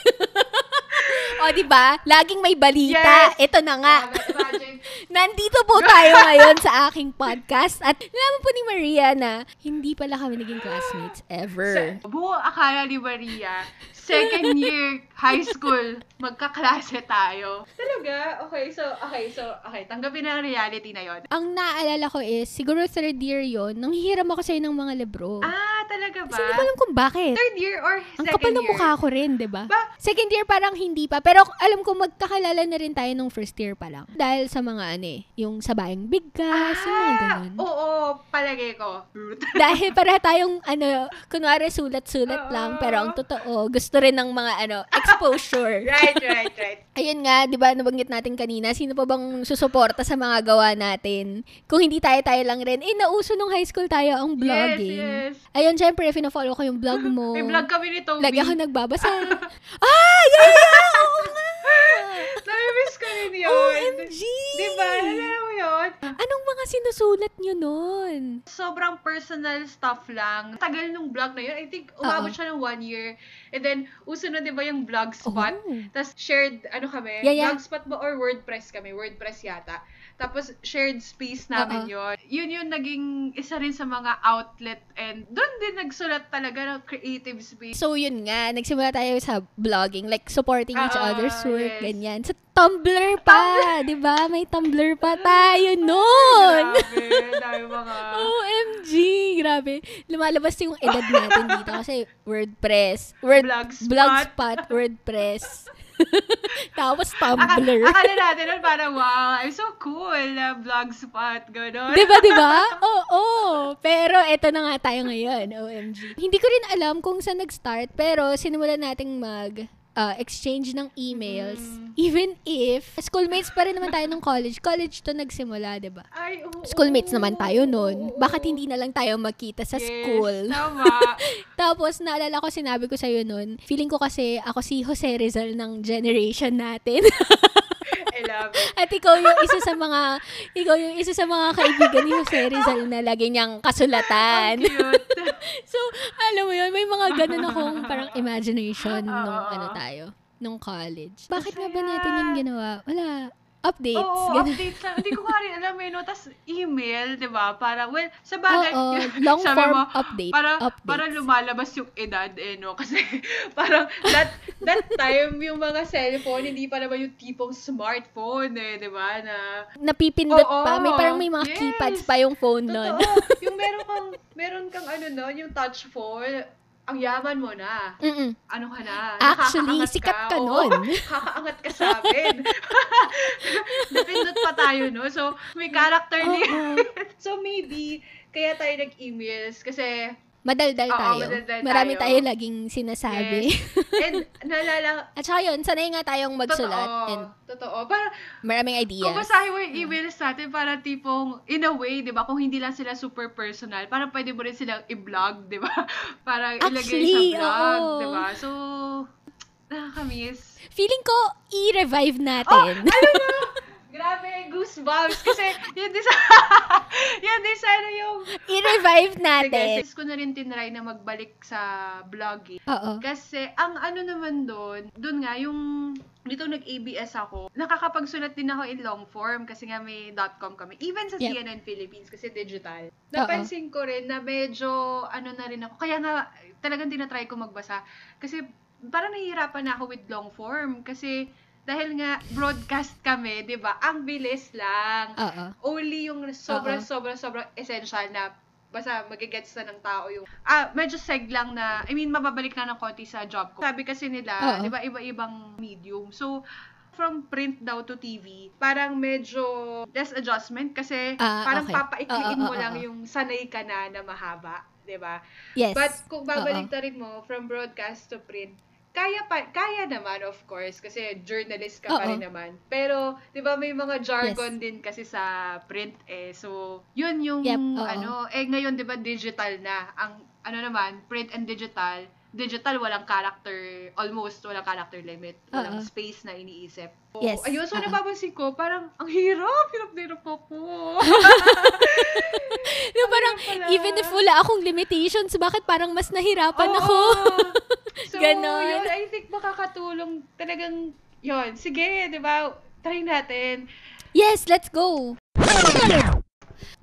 [SPEAKER 1] o, di ba? Laging may balita.
[SPEAKER 2] Yes.
[SPEAKER 1] Ito na nga.
[SPEAKER 2] Imagine.
[SPEAKER 1] Nandito po tayo ngayon sa aking podcast at nalaman po ni Maria na hindi pala kami naging classmates ever.
[SPEAKER 2] Sa, buo akala ni Maria, second year high school, magkaklase tayo. Talaga? Okay, so, okay, so, okay, tanggapin na ang reality na yon.
[SPEAKER 1] Ang naalala ko is, siguro third year yon nang hihiram ako sa'yo ng mga libro.
[SPEAKER 2] Ah, talaga ba?
[SPEAKER 1] Kasi hindi ko alam kung bakit.
[SPEAKER 2] Third year or
[SPEAKER 1] Ang
[SPEAKER 2] second
[SPEAKER 1] kapal ng
[SPEAKER 2] year?
[SPEAKER 1] mukha ko rin, di ba?
[SPEAKER 2] Ba?
[SPEAKER 1] Second year parang hindi pa. Pero alam ko magkakalala na rin tayo nung first year pa lang. Dahil sa mga ano eh, yung sabayang bigkas, yung mga ganun.
[SPEAKER 2] Ah, Oo, palagay ko.
[SPEAKER 1] Dahil para tayong ano, kunwari sulat-sulat lang,
[SPEAKER 2] Oo.
[SPEAKER 1] pero ang totoo, gusto rin ng mga ano, exposure.
[SPEAKER 2] right, right, right.
[SPEAKER 1] Ayun nga, 'di ba, nabanggit natin kanina, sino pa bang susuporta sa mga gawa natin? Kung hindi tayo-tayo lang rin, eh nauso nung high school tayo ang vlogging.
[SPEAKER 2] Yes, yes.
[SPEAKER 1] Ayun, syempre, fina-follow ko yung vlog mo.
[SPEAKER 2] May vlog kami ni Toby.
[SPEAKER 1] Lagi ako nagbabasa. ah, yeah, yeah, oo nga.
[SPEAKER 2] Nami-miss ko rin yun.
[SPEAKER 1] OMG!
[SPEAKER 2] Diba? Yun?
[SPEAKER 1] Anong mga sinusulat nyo nun?
[SPEAKER 2] Sobrang personal stuff lang. Tagal nung vlog na yun. I think umabot
[SPEAKER 1] Oo.
[SPEAKER 2] siya ng one year. And then, uso na di ba yung vlog spot?
[SPEAKER 1] Oh.
[SPEAKER 2] Tapos shared, ano kami?
[SPEAKER 1] Yeah, yeah.
[SPEAKER 2] Blogspot ba or WordPress kami? WordPress yata. Tapos shared space namin yon. Yun yung naging isa rin sa mga outlet and doon din nagsulat talaga ng creative space.
[SPEAKER 1] So, yun nga, nagsimula tayo sa vlogging, like supporting each
[SPEAKER 2] Ah,
[SPEAKER 1] other's work,
[SPEAKER 2] yes.
[SPEAKER 1] ganyan. Sa Tumblr pa, di ba? May Tumblr pa tayo nun.
[SPEAKER 2] Grabe, mga...
[SPEAKER 1] OMG, grabe. Lumalabas yung edad natin dito kasi WordPress, Word,
[SPEAKER 2] Blogspot.
[SPEAKER 1] Blogspot, WordPress. Tapos Tumblr.
[SPEAKER 2] akala natin nun parang, wow, I'm so cool na blogspot, gano'n.
[SPEAKER 1] Di ba, di ba? Oo. Pero eto na nga tayo ngayon, OMG. Hindi ko rin alam kung saan nag-start, pero sinimulan nating mag uh, exchange ng emails.
[SPEAKER 2] Mm.
[SPEAKER 1] Even if, schoolmates pa rin naman tayo nung college. College to nagsimula, di ba?
[SPEAKER 2] Ay, oo.
[SPEAKER 1] Schoolmates naman tayo nun. Bakit hindi na lang tayo magkita sa
[SPEAKER 2] Yes,
[SPEAKER 1] school?
[SPEAKER 2] tama.
[SPEAKER 1] Tapos, naalala ko, sinabi ko sa'yo nun, feeling ko kasi ako si Jose Rizal ng generation natin. At ikaw yung isa sa mga, ikaw yung isa sa mga kaibigan ni Jose Rizal na lagi niyang kasulatan. So, alam mo yun, may mga ganun akong parang imagination nung ano tayo, nung college. Bakit nga ba natin yung ginawa? Wala. Updates.
[SPEAKER 2] Oo,
[SPEAKER 1] ganun.
[SPEAKER 2] updates lang. Hindi ko nga rin alam eh, no? Tapos email, di ba? Para, well, sa bagay,
[SPEAKER 1] Oo, long
[SPEAKER 2] sabi
[SPEAKER 1] form
[SPEAKER 2] mo,
[SPEAKER 1] update.
[SPEAKER 2] Para,
[SPEAKER 1] updates.
[SPEAKER 2] para lumalabas yung edad eh, no? Kasi parang that, that time, yung mga cellphone, hindi pa naman yung tipong smartphone eh, di ba? Na,
[SPEAKER 1] Napipindot
[SPEAKER 2] Oo,
[SPEAKER 1] pa. May parang may mga
[SPEAKER 2] yes.
[SPEAKER 1] keypads pa yung phone nun.
[SPEAKER 2] totoo. yung meron kang, meron kang ano no, yung touch phone, ang yaman mo na.
[SPEAKER 1] Mm-mm.
[SPEAKER 2] Ano ka na?
[SPEAKER 1] Actually, sikat ka
[SPEAKER 2] Oo,
[SPEAKER 1] nun.
[SPEAKER 2] kakaangat ka sa amin. Napindot pa tayo, no? So, may character
[SPEAKER 1] Oo.
[SPEAKER 2] niya. so, maybe, kaya tayo nag-emails kasi
[SPEAKER 1] Madaldal
[SPEAKER 2] Oo,
[SPEAKER 1] tayo.
[SPEAKER 2] madaldal
[SPEAKER 1] Marami
[SPEAKER 2] tayo.
[SPEAKER 1] tayo laging sinasabi.
[SPEAKER 2] Yes. And naalala,
[SPEAKER 1] At saka yun, sanay nga tayong magsulat
[SPEAKER 2] totoo,
[SPEAKER 1] and
[SPEAKER 2] totoo. Para,
[SPEAKER 1] maraming ideas.
[SPEAKER 2] kung basahin mo yung emails natin, para tipong, in a way, di ba, kung hindi lang sila super personal, parang pwede mo rin silang i-vlog, di ba? Para ilagay
[SPEAKER 1] Actually,
[SPEAKER 2] sa vlog,
[SPEAKER 1] oo.
[SPEAKER 2] di ba? So, nakakamiss.
[SPEAKER 1] Feeling ko, i-revive natin.
[SPEAKER 2] Ano na? Grabe, goosebumps. Kasi, yun din sa, yun din sa ano yung,
[SPEAKER 1] i-revive
[SPEAKER 2] Sige,
[SPEAKER 1] natin.
[SPEAKER 2] sis ko na rin tinry na magbalik sa vlogging.
[SPEAKER 1] Oo.
[SPEAKER 2] Kasi, ang ano naman doon, doon nga, yung, dito nag-ABS ako, nakakapagsulat din ako in long form kasi nga may .com kami. Even sa
[SPEAKER 1] Yep.
[SPEAKER 2] CNN Philippines kasi digital. Napansin ko rin na medyo, ano na rin ako, kaya nga, talagang tinatry ko magbasa. Kasi, parang nahihirapan na ako with long form. Kasi, dahil nga broadcast kami, 'di ba? Ang bilis lang
[SPEAKER 1] Oo.
[SPEAKER 2] only yung sobrang
[SPEAKER 1] Oo.
[SPEAKER 2] sobrang sobrang essential na basta magigets na ng tao yung ah medyo seg lang na I mean mababalik na ng konti sa job ko. Sabi kasi nila. 'di ba, iba-ibang medium. So from print daw to TV, parang medyo less adjustment kasi
[SPEAKER 1] Ah,
[SPEAKER 2] parang
[SPEAKER 1] okay.
[SPEAKER 2] papaikliin
[SPEAKER 1] Oo,
[SPEAKER 2] mo
[SPEAKER 1] oo,
[SPEAKER 2] lang yung sanay ka na na mahaba, 'di ba?
[SPEAKER 1] Yes.
[SPEAKER 2] But kung babalik rin mo from broadcast to print, kaya pa kaya naman of course kasi journalist ka pa
[SPEAKER 1] Oo.
[SPEAKER 2] rin naman. Pero 'di ba may mga jargon din kasi sa print eh. So, 'yun yung
[SPEAKER 1] Yep, oo.
[SPEAKER 2] ano, eh ngayon 'di ba digital na. Ang ano naman, print and digital, digital walang character, almost walang character limit, walang
[SPEAKER 1] Oo.
[SPEAKER 2] space na iniisip. So,
[SPEAKER 1] Yes,
[SPEAKER 2] Ayun, so napapansin ko, parang ang hirap, hirap na hirap ako.
[SPEAKER 1] Yung parang,
[SPEAKER 2] pala.
[SPEAKER 1] even if wala akong limitations, bakit parang mas nahirapan
[SPEAKER 2] Oo.
[SPEAKER 1] ako?
[SPEAKER 2] So,
[SPEAKER 1] Ganon.
[SPEAKER 2] yun, I think makakatulong talagang, yun, sige, di ba, try natin.
[SPEAKER 1] Yes, let's go!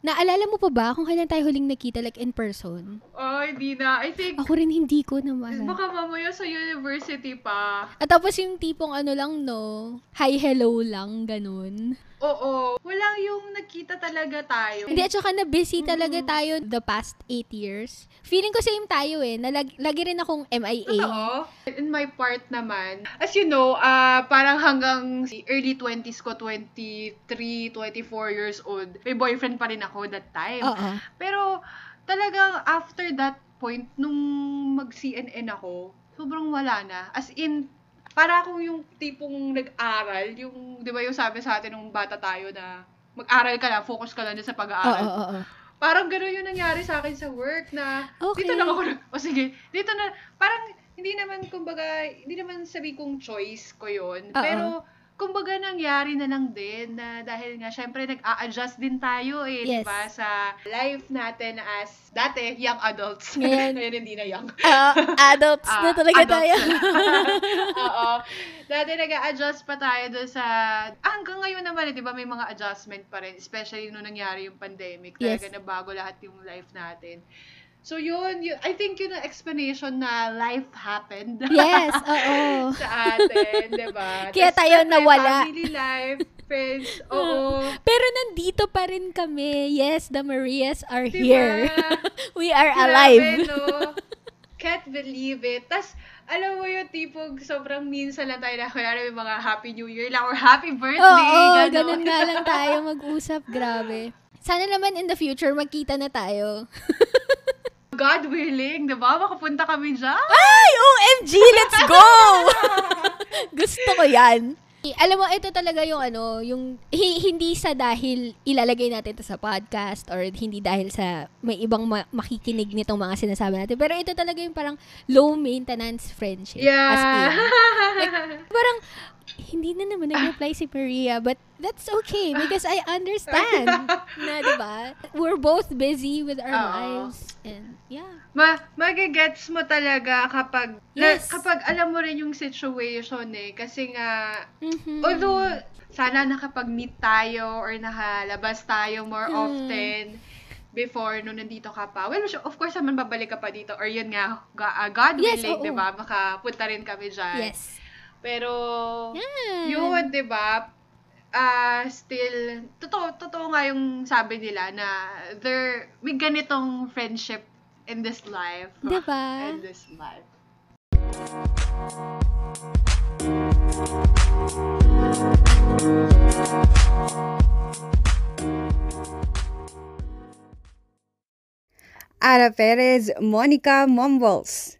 [SPEAKER 1] Naalala mo pa ba kung kailan tayo huling nakita like in person?
[SPEAKER 2] Oh, hindi na. I think,
[SPEAKER 1] Ako rin hindi ko naman.
[SPEAKER 2] baka mamaya sa university pa.
[SPEAKER 1] At tapos yung tipong ano lang no, hi hello lang, ganun.
[SPEAKER 2] Oo. Wala yung nagkita talaga tayo.
[SPEAKER 1] Hindi, at saka na busy talaga
[SPEAKER 2] Mm.
[SPEAKER 1] tayo the past eight years. Feeling ko same tayo eh, na lag- lagi rin akong MIA.
[SPEAKER 2] Totoo. In my part naman, as you know, ah parang hanggang early 20s ko, 23, 24 years old, may boyfriend pa rin ako that time.
[SPEAKER 1] Oo.
[SPEAKER 2] Pero talagang after that point, nung mag-CNN ako, sobrang wala na. As in, para akong yung tipong nag-aral, yung, di ba yung sabi sa atin nung bata tayo na mag-aral ka lang, focus ka lang sa
[SPEAKER 1] Oo,
[SPEAKER 2] pag-aaral.
[SPEAKER 1] oo, oo.
[SPEAKER 2] Parang gano'n yung nangyari sa akin sa work na
[SPEAKER 1] Okay.
[SPEAKER 2] dito lang ako, na- o sige, dito na, parang hindi naman, kumbaga, hindi naman sabi kong choice ko yun.
[SPEAKER 1] Oo.
[SPEAKER 2] Pero, kumbaga nangyari na lang din na dahil nga, syempre, nag-a-adjust din tayo eh,
[SPEAKER 1] Yes.
[SPEAKER 2] ba? Sa life natin as, dati, young adults.
[SPEAKER 1] Ngayon-
[SPEAKER 2] Ngayon, hindi na young.
[SPEAKER 1] Ah, adults na
[SPEAKER 2] Ah,
[SPEAKER 1] talaga
[SPEAKER 2] adults
[SPEAKER 1] tayo.
[SPEAKER 2] Oo. Dati nag-a-adjust pa tayo doon sa... Ah, hanggang ngayon naman, eh, di ba, may mga adjustment pa rin. Especially nung nangyari yung pandemic. Talaga
[SPEAKER 1] Yes.
[SPEAKER 2] na bago lahat yung life natin. So yun, yun, I think yun ang explanation na life happened.
[SPEAKER 1] yes, oo.
[SPEAKER 2] sa atin, di ba?
[SPEAKER 1] Kaya
[SPEAKER 2] Tas
[SPEAKER 1] tayo
[SPEAKER 2] syempre,
[SPEAKER 1] nawala.
[SPEAKER 2] Family life, friends, oo.
[SPEAKER 1] Pero nandito pa rin kami. Yes, the Marias are
[SPEAKER 2] Di
[SPEAKER 1] here. We are
[SPEAKER 2] Grabe,
[SPEAKER 1] alive.
[SPEAKER 2] no? Can't believe it. Tas, alam mo yung tipong sobrang minsan lang tayo na kaya may mga Happy New Year lang or Happy Birthday.
[SPEAKER 1] Oo,
[SPEAKER 2] ganon.
[SPEAKER 1] ganun nga lang tayo mag-usap. Grabe. Sana naman in the future magkita na tayo.
[SPEAKER 2] God willing, di ba? Makapunta kami dyan.
[SPEAKER 1] Ay, OMG, let's go! Gusto ko yan. Alam mo, ito talaga yung ano, yung hi- hindi sa dahil ilalagay natin to sa podcast or hindi dahil sa may ibang ma- makikinig nitong mga sinasabi natin. Pero ito talaga yung parang low maintenance friendship. As in,
[SPEAKER 2] Yeah.
[SPEAKER 1] parang hindi na naman nag-reply si Maria, but that's okay because I understand na, di ba? We're both busy with our
[SPEAKER 2] Oo.
[SPEAKER 1] lives. And, yeah.
[SPEAKER 2] Ma magigets mo talaga kapag
[SPEAKER 1] Yes.
[SPEAKER 2] na, kapag alam mo rin yung situation eh kasi nga
[SPEAKER 1] Mhm.
[SPEAKER 2] although sana nakapag-meet tayo or nakalabas tayo more
[SPEAKER 1] Hmm.
[SPEAKER 2] often before nung nandito ka pa. Well, of course naman babalik ka pa dito or yun nga ga- uh, God
[SPEAKER 1] Yes,
[SPEAKER 2] willing,
[SPEAKER 1] oo.
[SPEAKER 2] 'di ba? Makapunta rin kami diyan.
[SPEAKER 1] Yes.
[SPEAKER 2] Pero
[SPEAKER 1] Yan.
[SPEAKER 2] yun, 'di ba? Ah, still totoo totoo nga yung sabi nila na there may ganitong friendship in this life.
[SPEAKER 1] Diba?
[SPEAKER 2] In this life.
[SPEAKER 3] Ara Perez, Monica Mumbles.